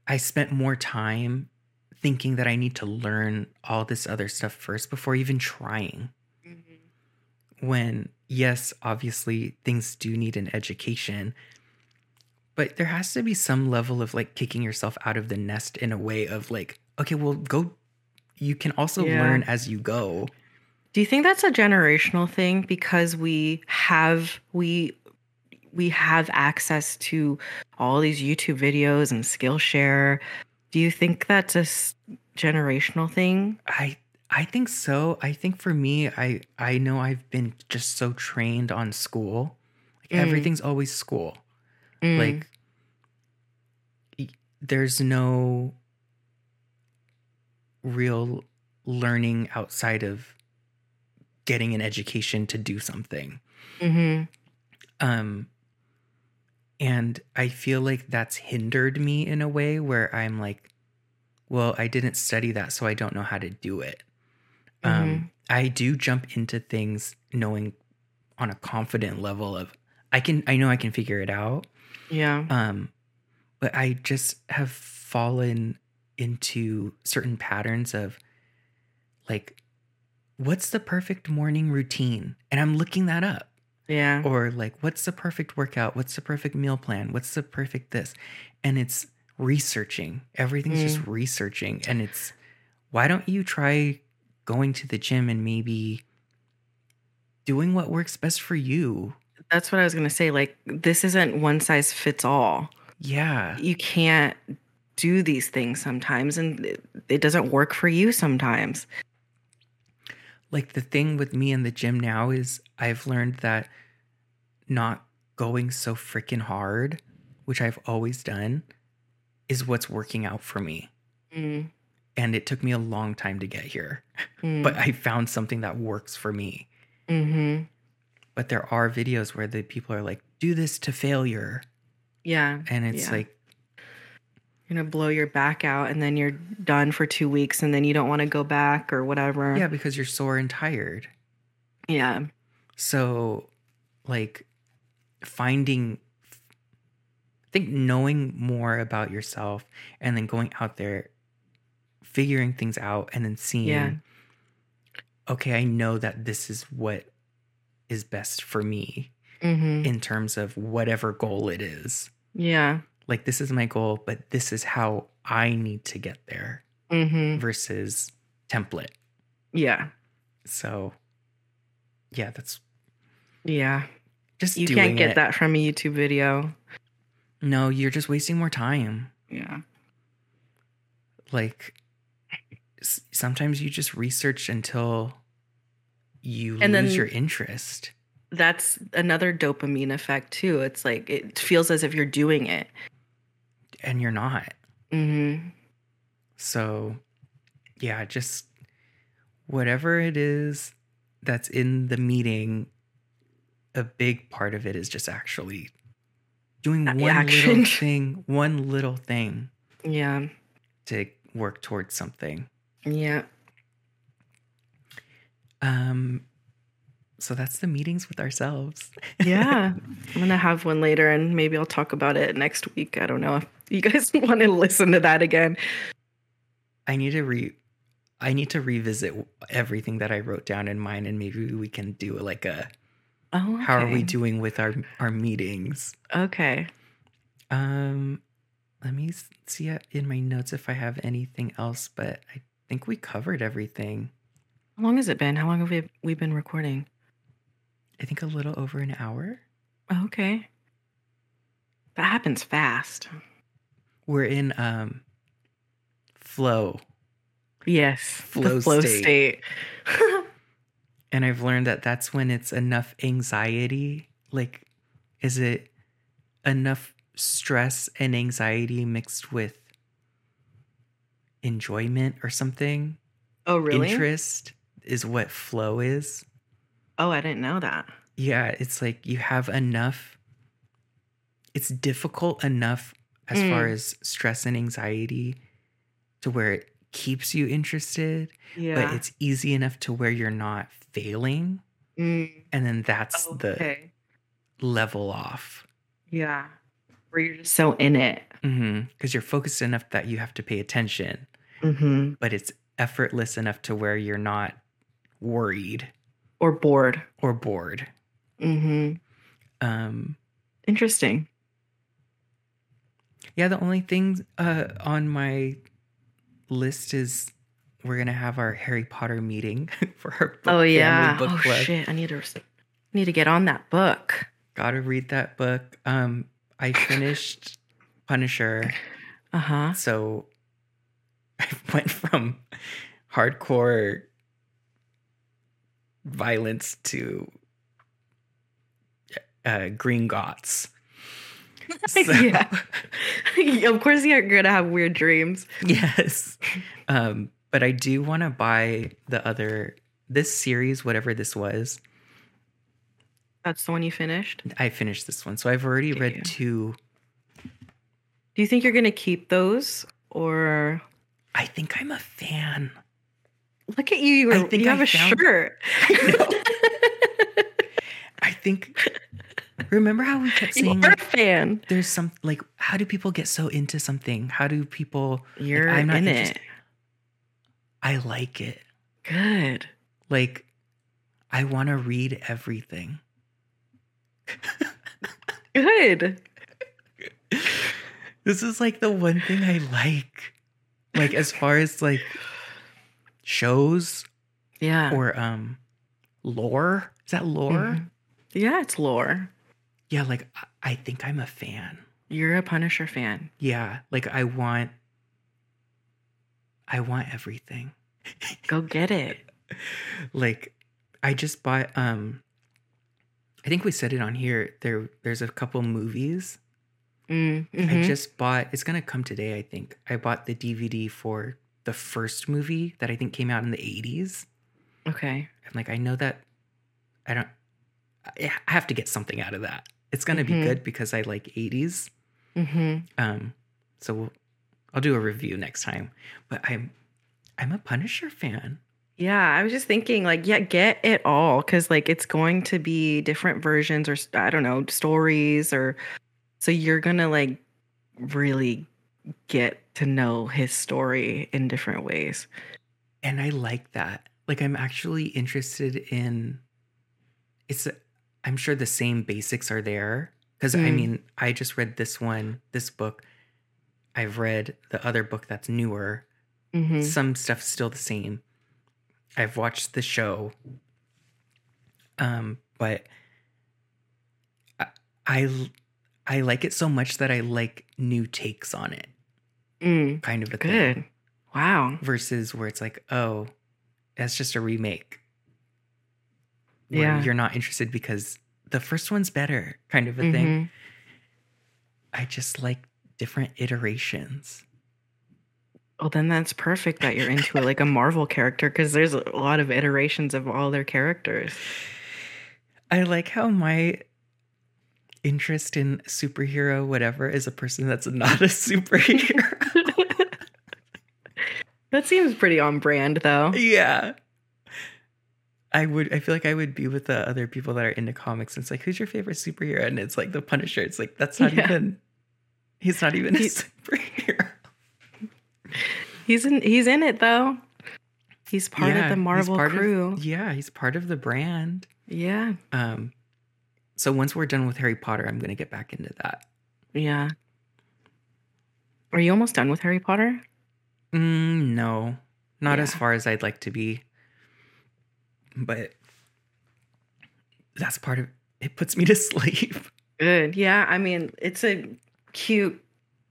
S1: I spent more time thinking that I need to learn all this other stuff first before even trying.
S2: Mm-hmm.
S1: when yes obviously things do need an education but there has to be some level of like kicking yourself out of the nest in a way of like okay well go you can also
S2: Yeah.
S1: learn as you go
S2: Do you think that's a generational thing because we have we we have access to all these YouTube videos and Skillshare? Do you think that's a generational thing?
S1: i i think so i think for me i i know i've been just so trained on school like
S2: Mm.
S1: everything's always school
S2: Mm.
S1: like there's no real learning outside of getting an education to do something
S2: Mhm.
S1: um and i feel like that's hindered me in a way where i'm like well i didn't study that so i don't know how to do it um i do jump into things knowing on a confident level of i can i know i can figure it out
S2: yeah.
S1: um but i just have fallen into certain patterns of like what's the perfect morning routine? And i'm looking that up.
S2: Yeah.
S1: or like what's the perfect workout? What's the perfect meal plan? What's the perfect this? And it's researching. Everything's just researching. And it's why don't you try going to the gym and maybe doing what works best for you
S2: That's what I was going to say like this isn't one size fits all.
S1: yeah
S2: You can't do these things sometimes and it, it doesn't work for you sometimes.
S1: like the thing with me in the gym now is I've learned that not going so freaking hard, which I've always done, is what's working out for me.
S2: Mm.
S1: And it took me a long time to get here,
S2: Mm.
S1: but I found something that works for me.
S2: Mhm.
S1: But there are videos where the people are like, do this to failure.
S2: Yeah.
S1: And it's
S2: Yeah.
S1: like,
S2: You're going to blow your back out and then you're done for 2 weeks and then you don't want to go back or whatever.
S1: yeah, because you're sore and tired.
S2: Yeah.
S1: So, like, finding, I think knowing more about yourself and then going out there, figuring things out, and then seeing,
S2: Yeah.
S1: okay, I know that this is what is best for me
S2: Mhm.
S1: in terms of whatever goal it is.
S2: Yeah.
S1: Like, this is my goal, but this is how I need to get there
S2: Mhm.
S1: versus template.
S2: Yeah.
S1: So, yeah, that's
S2: Yeah.
S1: just
S2: You can't get
S1: it.
S2: that from a YouTube video.
S1: No, you're just wasting more time.
S2: Yeah.
S1: like s- sometimes you just research until you
S2: And
S1: lose
S2: then-
S1: your interest
S2: That's another dopamine effect too. It's like it feels as if you're doing it.
S1: and you're not
S2: Mhm.
S1: so yeah just whatever it is that's in the meeting a big part of it is just actually doing
S2: Uh,
S1: one little
S2: action. (laughs)
S1: thing one little thing
S2: Yeah.
S1: to work towards something
S2: Yeah.
S1: Um so that's the meetings with ourselves. (laughs)
S2: yeah. I'm going to have one later and maybe I'll talk about it next week. I don't know if you guys (laughs) want to listen to that again.
S1: I need to re I need to revisit everything that I wrote down in mine and maybe we can do like a
S2: Oh,
S1: how are we doing with our our meetings.
S2: Okay.
S1: Um let me see it in my notes if I have anything else, but I think we covered everything.
S2: How long has it been? How long have we, we been recording?
S1: I think a little over an hour.
S2: Oh, okay. That happens fast.
S1: We're in um flow.
S2: Yes.
S1: Flow
S2: flow
S1: state.
S2: state. (laughs)
S1: And I've learned that that's when it's enough anxiety. Like, is it enough stress and anxiety mixed with enjoyment or something?
S2: oh, really?
S1: Interest is what flow is.
S2: Oh, I didn't know that.
S1: Yeah, it's like you have enough. It's difficult enough as far
S2: Mm.
S1: as stress and anxiety to where it keeps you interested,
S2: Yeah.
S1: but it's easy enough to where you're not failing.
S2: Mm,
S1: And then that's the level off
S2: Yeah. Where you're just so in it.
S1: because you're focused enough that you have to pay attention,
S2: Mm-hmm.
S1: but it's effortless enough to where you're not worried
S2: Or bored.
S1: or bored.
S2: Mm-hmm.
S1: Um,
S2: Interesting.
S1: yeah, the only thing uh, on my list is we're gonna have our Harry Potter meeting (laughs) for our book,
S2: oh yeah.
S1: book
S2: oh
S1: club.
S2: shit. I need to need to get on that book.
S1: Gotta read that book. Um, I finished Punisher.
S2: Uh huh.
S1: So (laughs) I went from hardcore violence to uh, green gots. (laughs) So-
S2: yeah. (laughs) of course, you're gonna have weird dreams.
S1: yes. Um, but I do want to buy the other this series, whatever this was.
S2: That's the one you finished.
S1: I finished this one, so I've already
S2: Okay.
S1: read two.
S2: Do you think you're gonna keep those, or
S1: I think I'm a fan.
S2: Look at you? You,
S1: I
S2: were,
S1: think
S2: you have a
S1: found-
S2: shirt. (laughs)
S1: I think. Remember how we kept saying
S2: are a fan.
S1: there's some like how do people get so into something? How do people
S2: You're
S1: I'm not
S2: in
S1: interested-
S2: it.
S1: I like it.
S2: Good.
S1: Like I want to read everything.
S2: Good. (laughs)
S1: This is like the one thing I like. Like as far as like shows
S2: Yeah.
S1: or um lore. Is that lore?
S2: Mhm. Yeah, it's lore.
S1: Yeah, like I- I think I'm a fan.
S2: You're a Punisher fan.
S1: Yeah, like I want I want everything.
S2: Go get it. (laughs)
S1: like I just bought um I think we said it on here. There there's a couple movies.
S2: Mm,
S1: I
S2: mhm.
S1: just bought it's gonna come today, I think. I bought the DVD for the first movie that I think came out in the 80s.
S2: okay.
S1: And like I know that I don't I I have to get something out of that. It's gonna
S2: Mhm.
S1: be good because I like 80s.
S2: Mm-hmm.
S1: Um so we'll, I'll do a review next time. But I'm I'm a Punisher fan.
S2: Yeah, I was just thinking, like, yeah, get it all because, like, it's going to be different versions or I don't know stories, or so you're gonna like really get to know his story in different ways.
S1: and I like that. Like I'm actually interested in it's I'm sure the same basics are there cuz I
S2: Mm.
S1: mean, I just read this one, this book. I've read the other book that's newer.
S2: Mm-hmm.
S1: Some stuff's still the same. I've watched the show. Um but I, I I like it so much that I like new takes on it,
S2: Mm,
S1: kind of a thing.
S2: good. Wow.
S1: versus where it's like, oh, that's just a remake. Where
S2: Yeah.
S1: you're not interested because the first one's better, kind of a thing.
S2: Mhm.
S1: I just like different iterations.
S2: Well, then that's perfect that you're into like a Marvel character because there's a lot of iterations of all their characters.
S1: I like how my interest in superhero, whatever, is a person that's not a (laughs) superhero.
S2: That seems pretty on brand, though.
S1: yeah. I would. I feel like I would be with the other people that are into comics. And it's like, who's your favorite superhero? And it's like the Punisher. It's like that's not
S2: Yeah.
S1: even. He's not even a superhero.
S2: He's in he's in it though. He's part
S1: Yeah,
S2: of the Marvel
S1: part of-
S2: crew.
S1: yeah, he's part of the brand.
S2: yeah.
S1: Um, so once we're done with Harry Potter, I'm gonna get back into that.
S2: Yeah. Are you almost done with Harry Potter?
S1: Mm, no, not as far as I'd like to be. But that's part of it. Puts me to (laughs) sleep.
S2: Good. Yeah. I mean, it's a cute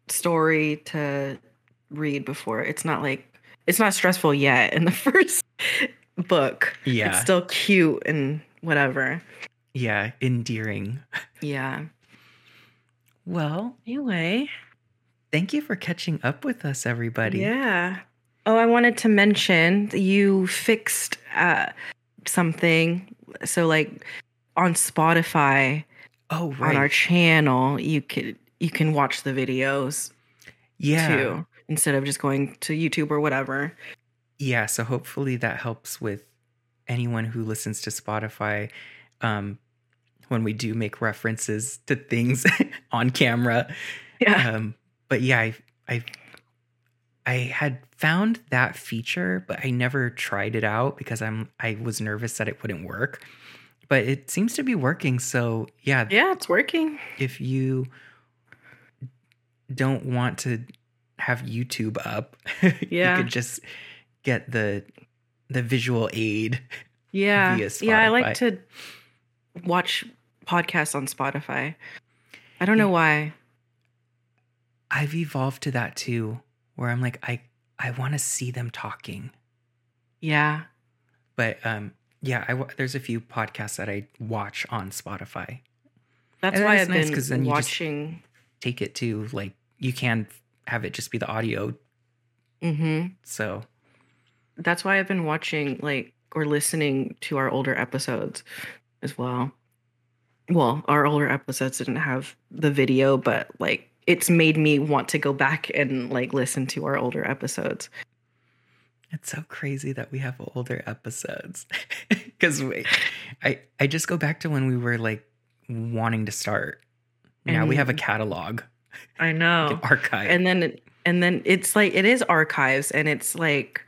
S2: story to read before. It's not like it's not stressful yet in the (laughs) first book.
S1: Yeah,
S2: It's still cute and whatever.
S1: yeah, endearing.
S2: Yeah.
S1: Well,
S2: Anyway.
S1: Thank you for catching up with us, everybody.
S2: Yeah. Oh, I wanted to mention you fixed uh, something. So, like on Spotify,
S1: Oh, right.
S2: on our channel, you could you can watch the videos
S1: yeah.
S2: too instead of just going to YouTube or whatever.
S1: Yeah, so hopefully that helps with anyone who listens to Spotify um when we do make references to things (laughs) on camera.
S2: Yeah.
S1: Um but yeah, I I I had found that feature, but I never tried it out because I'm I was nervous that it wouldn't work. But it seems to be working, so yeah,
S2: Yeah, it's working.
S1: if you don't want to have YouTube up, (laughs)
S2: Yeah.
S1: you could just get the the visual aid.
S2: Yeah. Yeah, I like to watch podcasts on Spotify. I don't know why.
S1: I've evolved to that too, where I'm like, I I want to see them talking.
S2: Yeah.
S1: But um, yeah, I, there's a few podcasts that I watch on Spotify.
S2: That's
S1: And
S2: why
S1: that's
S2: I've
S1: nice
S2: been
S1: 'cause then you
S2: watching.
S1: Take it to like you can have it just be the audio.
S2: Mm-hmm.
S1: So
S2: That's why I've been watching like or listening to our older episodes as well. Well, our older episodes didn't have the video, but like it's made me want to go back and like listen to our older episodes.
S1: it's so crazy that we have older episodes (laughs) because I I just go back to when we were like wanting to start. Now we have a catalog,
S2: I
S1: like
S2: know.
S1: an archive.
S2: and then and then it's like it is archives and it's like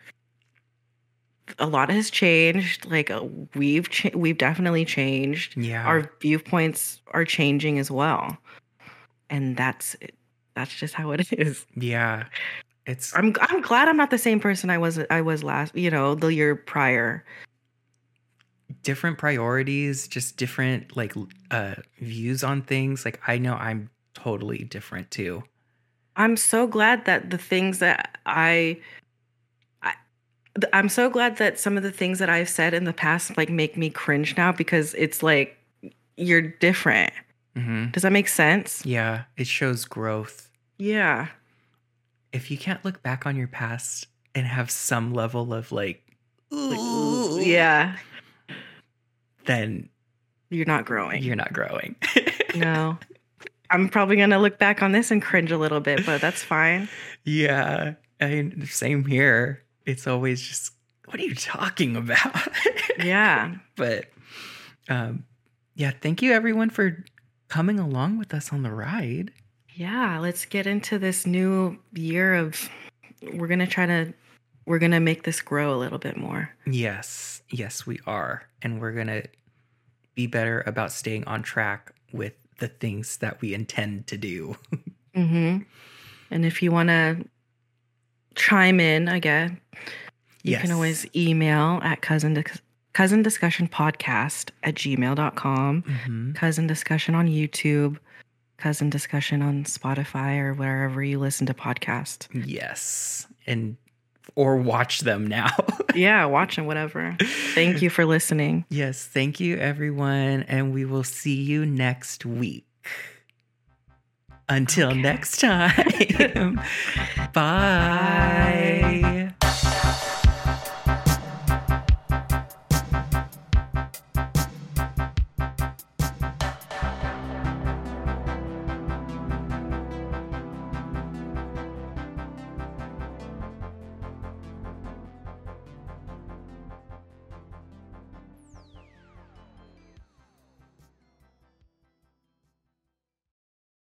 S2: a lot has changed like uh, we've cha- we've definitely changed
S1: yeah,
S2: our viewpoints are changing as well and that's that's just how it (laughs) is
S1: yeah. It's
S2: i'm i'm glad i'm not the same person i was i was last you know the year prior
S1: different priorities, just different like uh views on things. Like I know I'm totally different too.
S2: i'm so glad that the things that i I, I'm so glad that some of the things that I've said in the past like make me cringe now because it's like you're different.
S1: Hmm
S2: Does that make sense?
S1: Yeah, it shows growth.
S2: Yeah.
S1: If you can't look back on your past and have some level of like,
S2: Like,
S1: "Ooh,"
S2: yeah.
S1: then
S2: You're not growing.
S1: you're not growing. (laughs)
S2: no. (laughs) I'm probably going to look back on this and cringe a little bit, but that's fine.
S1: yeah, I mean, same here. It's always just, what are you talking about? (laughs)
S2: Yeah.
S1: but um, yeah, thank you everyone for coming along with us on the ride.
S2: Yeah. Let's get into this new year of, we're going to try to, we're going to make this grow a little bit more.
S1: Yes, yes, we are. And we're going to be better about staying on track with the things that we intend to do. (laughs)
S2: Mm-hmm. And if you want to chime in again, you can always email at cousin dis- cousin discussion podcast at gmail.com
S1: Mhm.
S2: cousin discussion on youtube cousin discussion on spotify or wherever you listen to podcasts
S1: Yes. And or watch them now. (laughs)
S2: yeah watch them whatever thank you for listening
S1: Yes, thank you everyone and we will see you next week. Until
S2: Okay.
S1: next time. (laughs) Bye.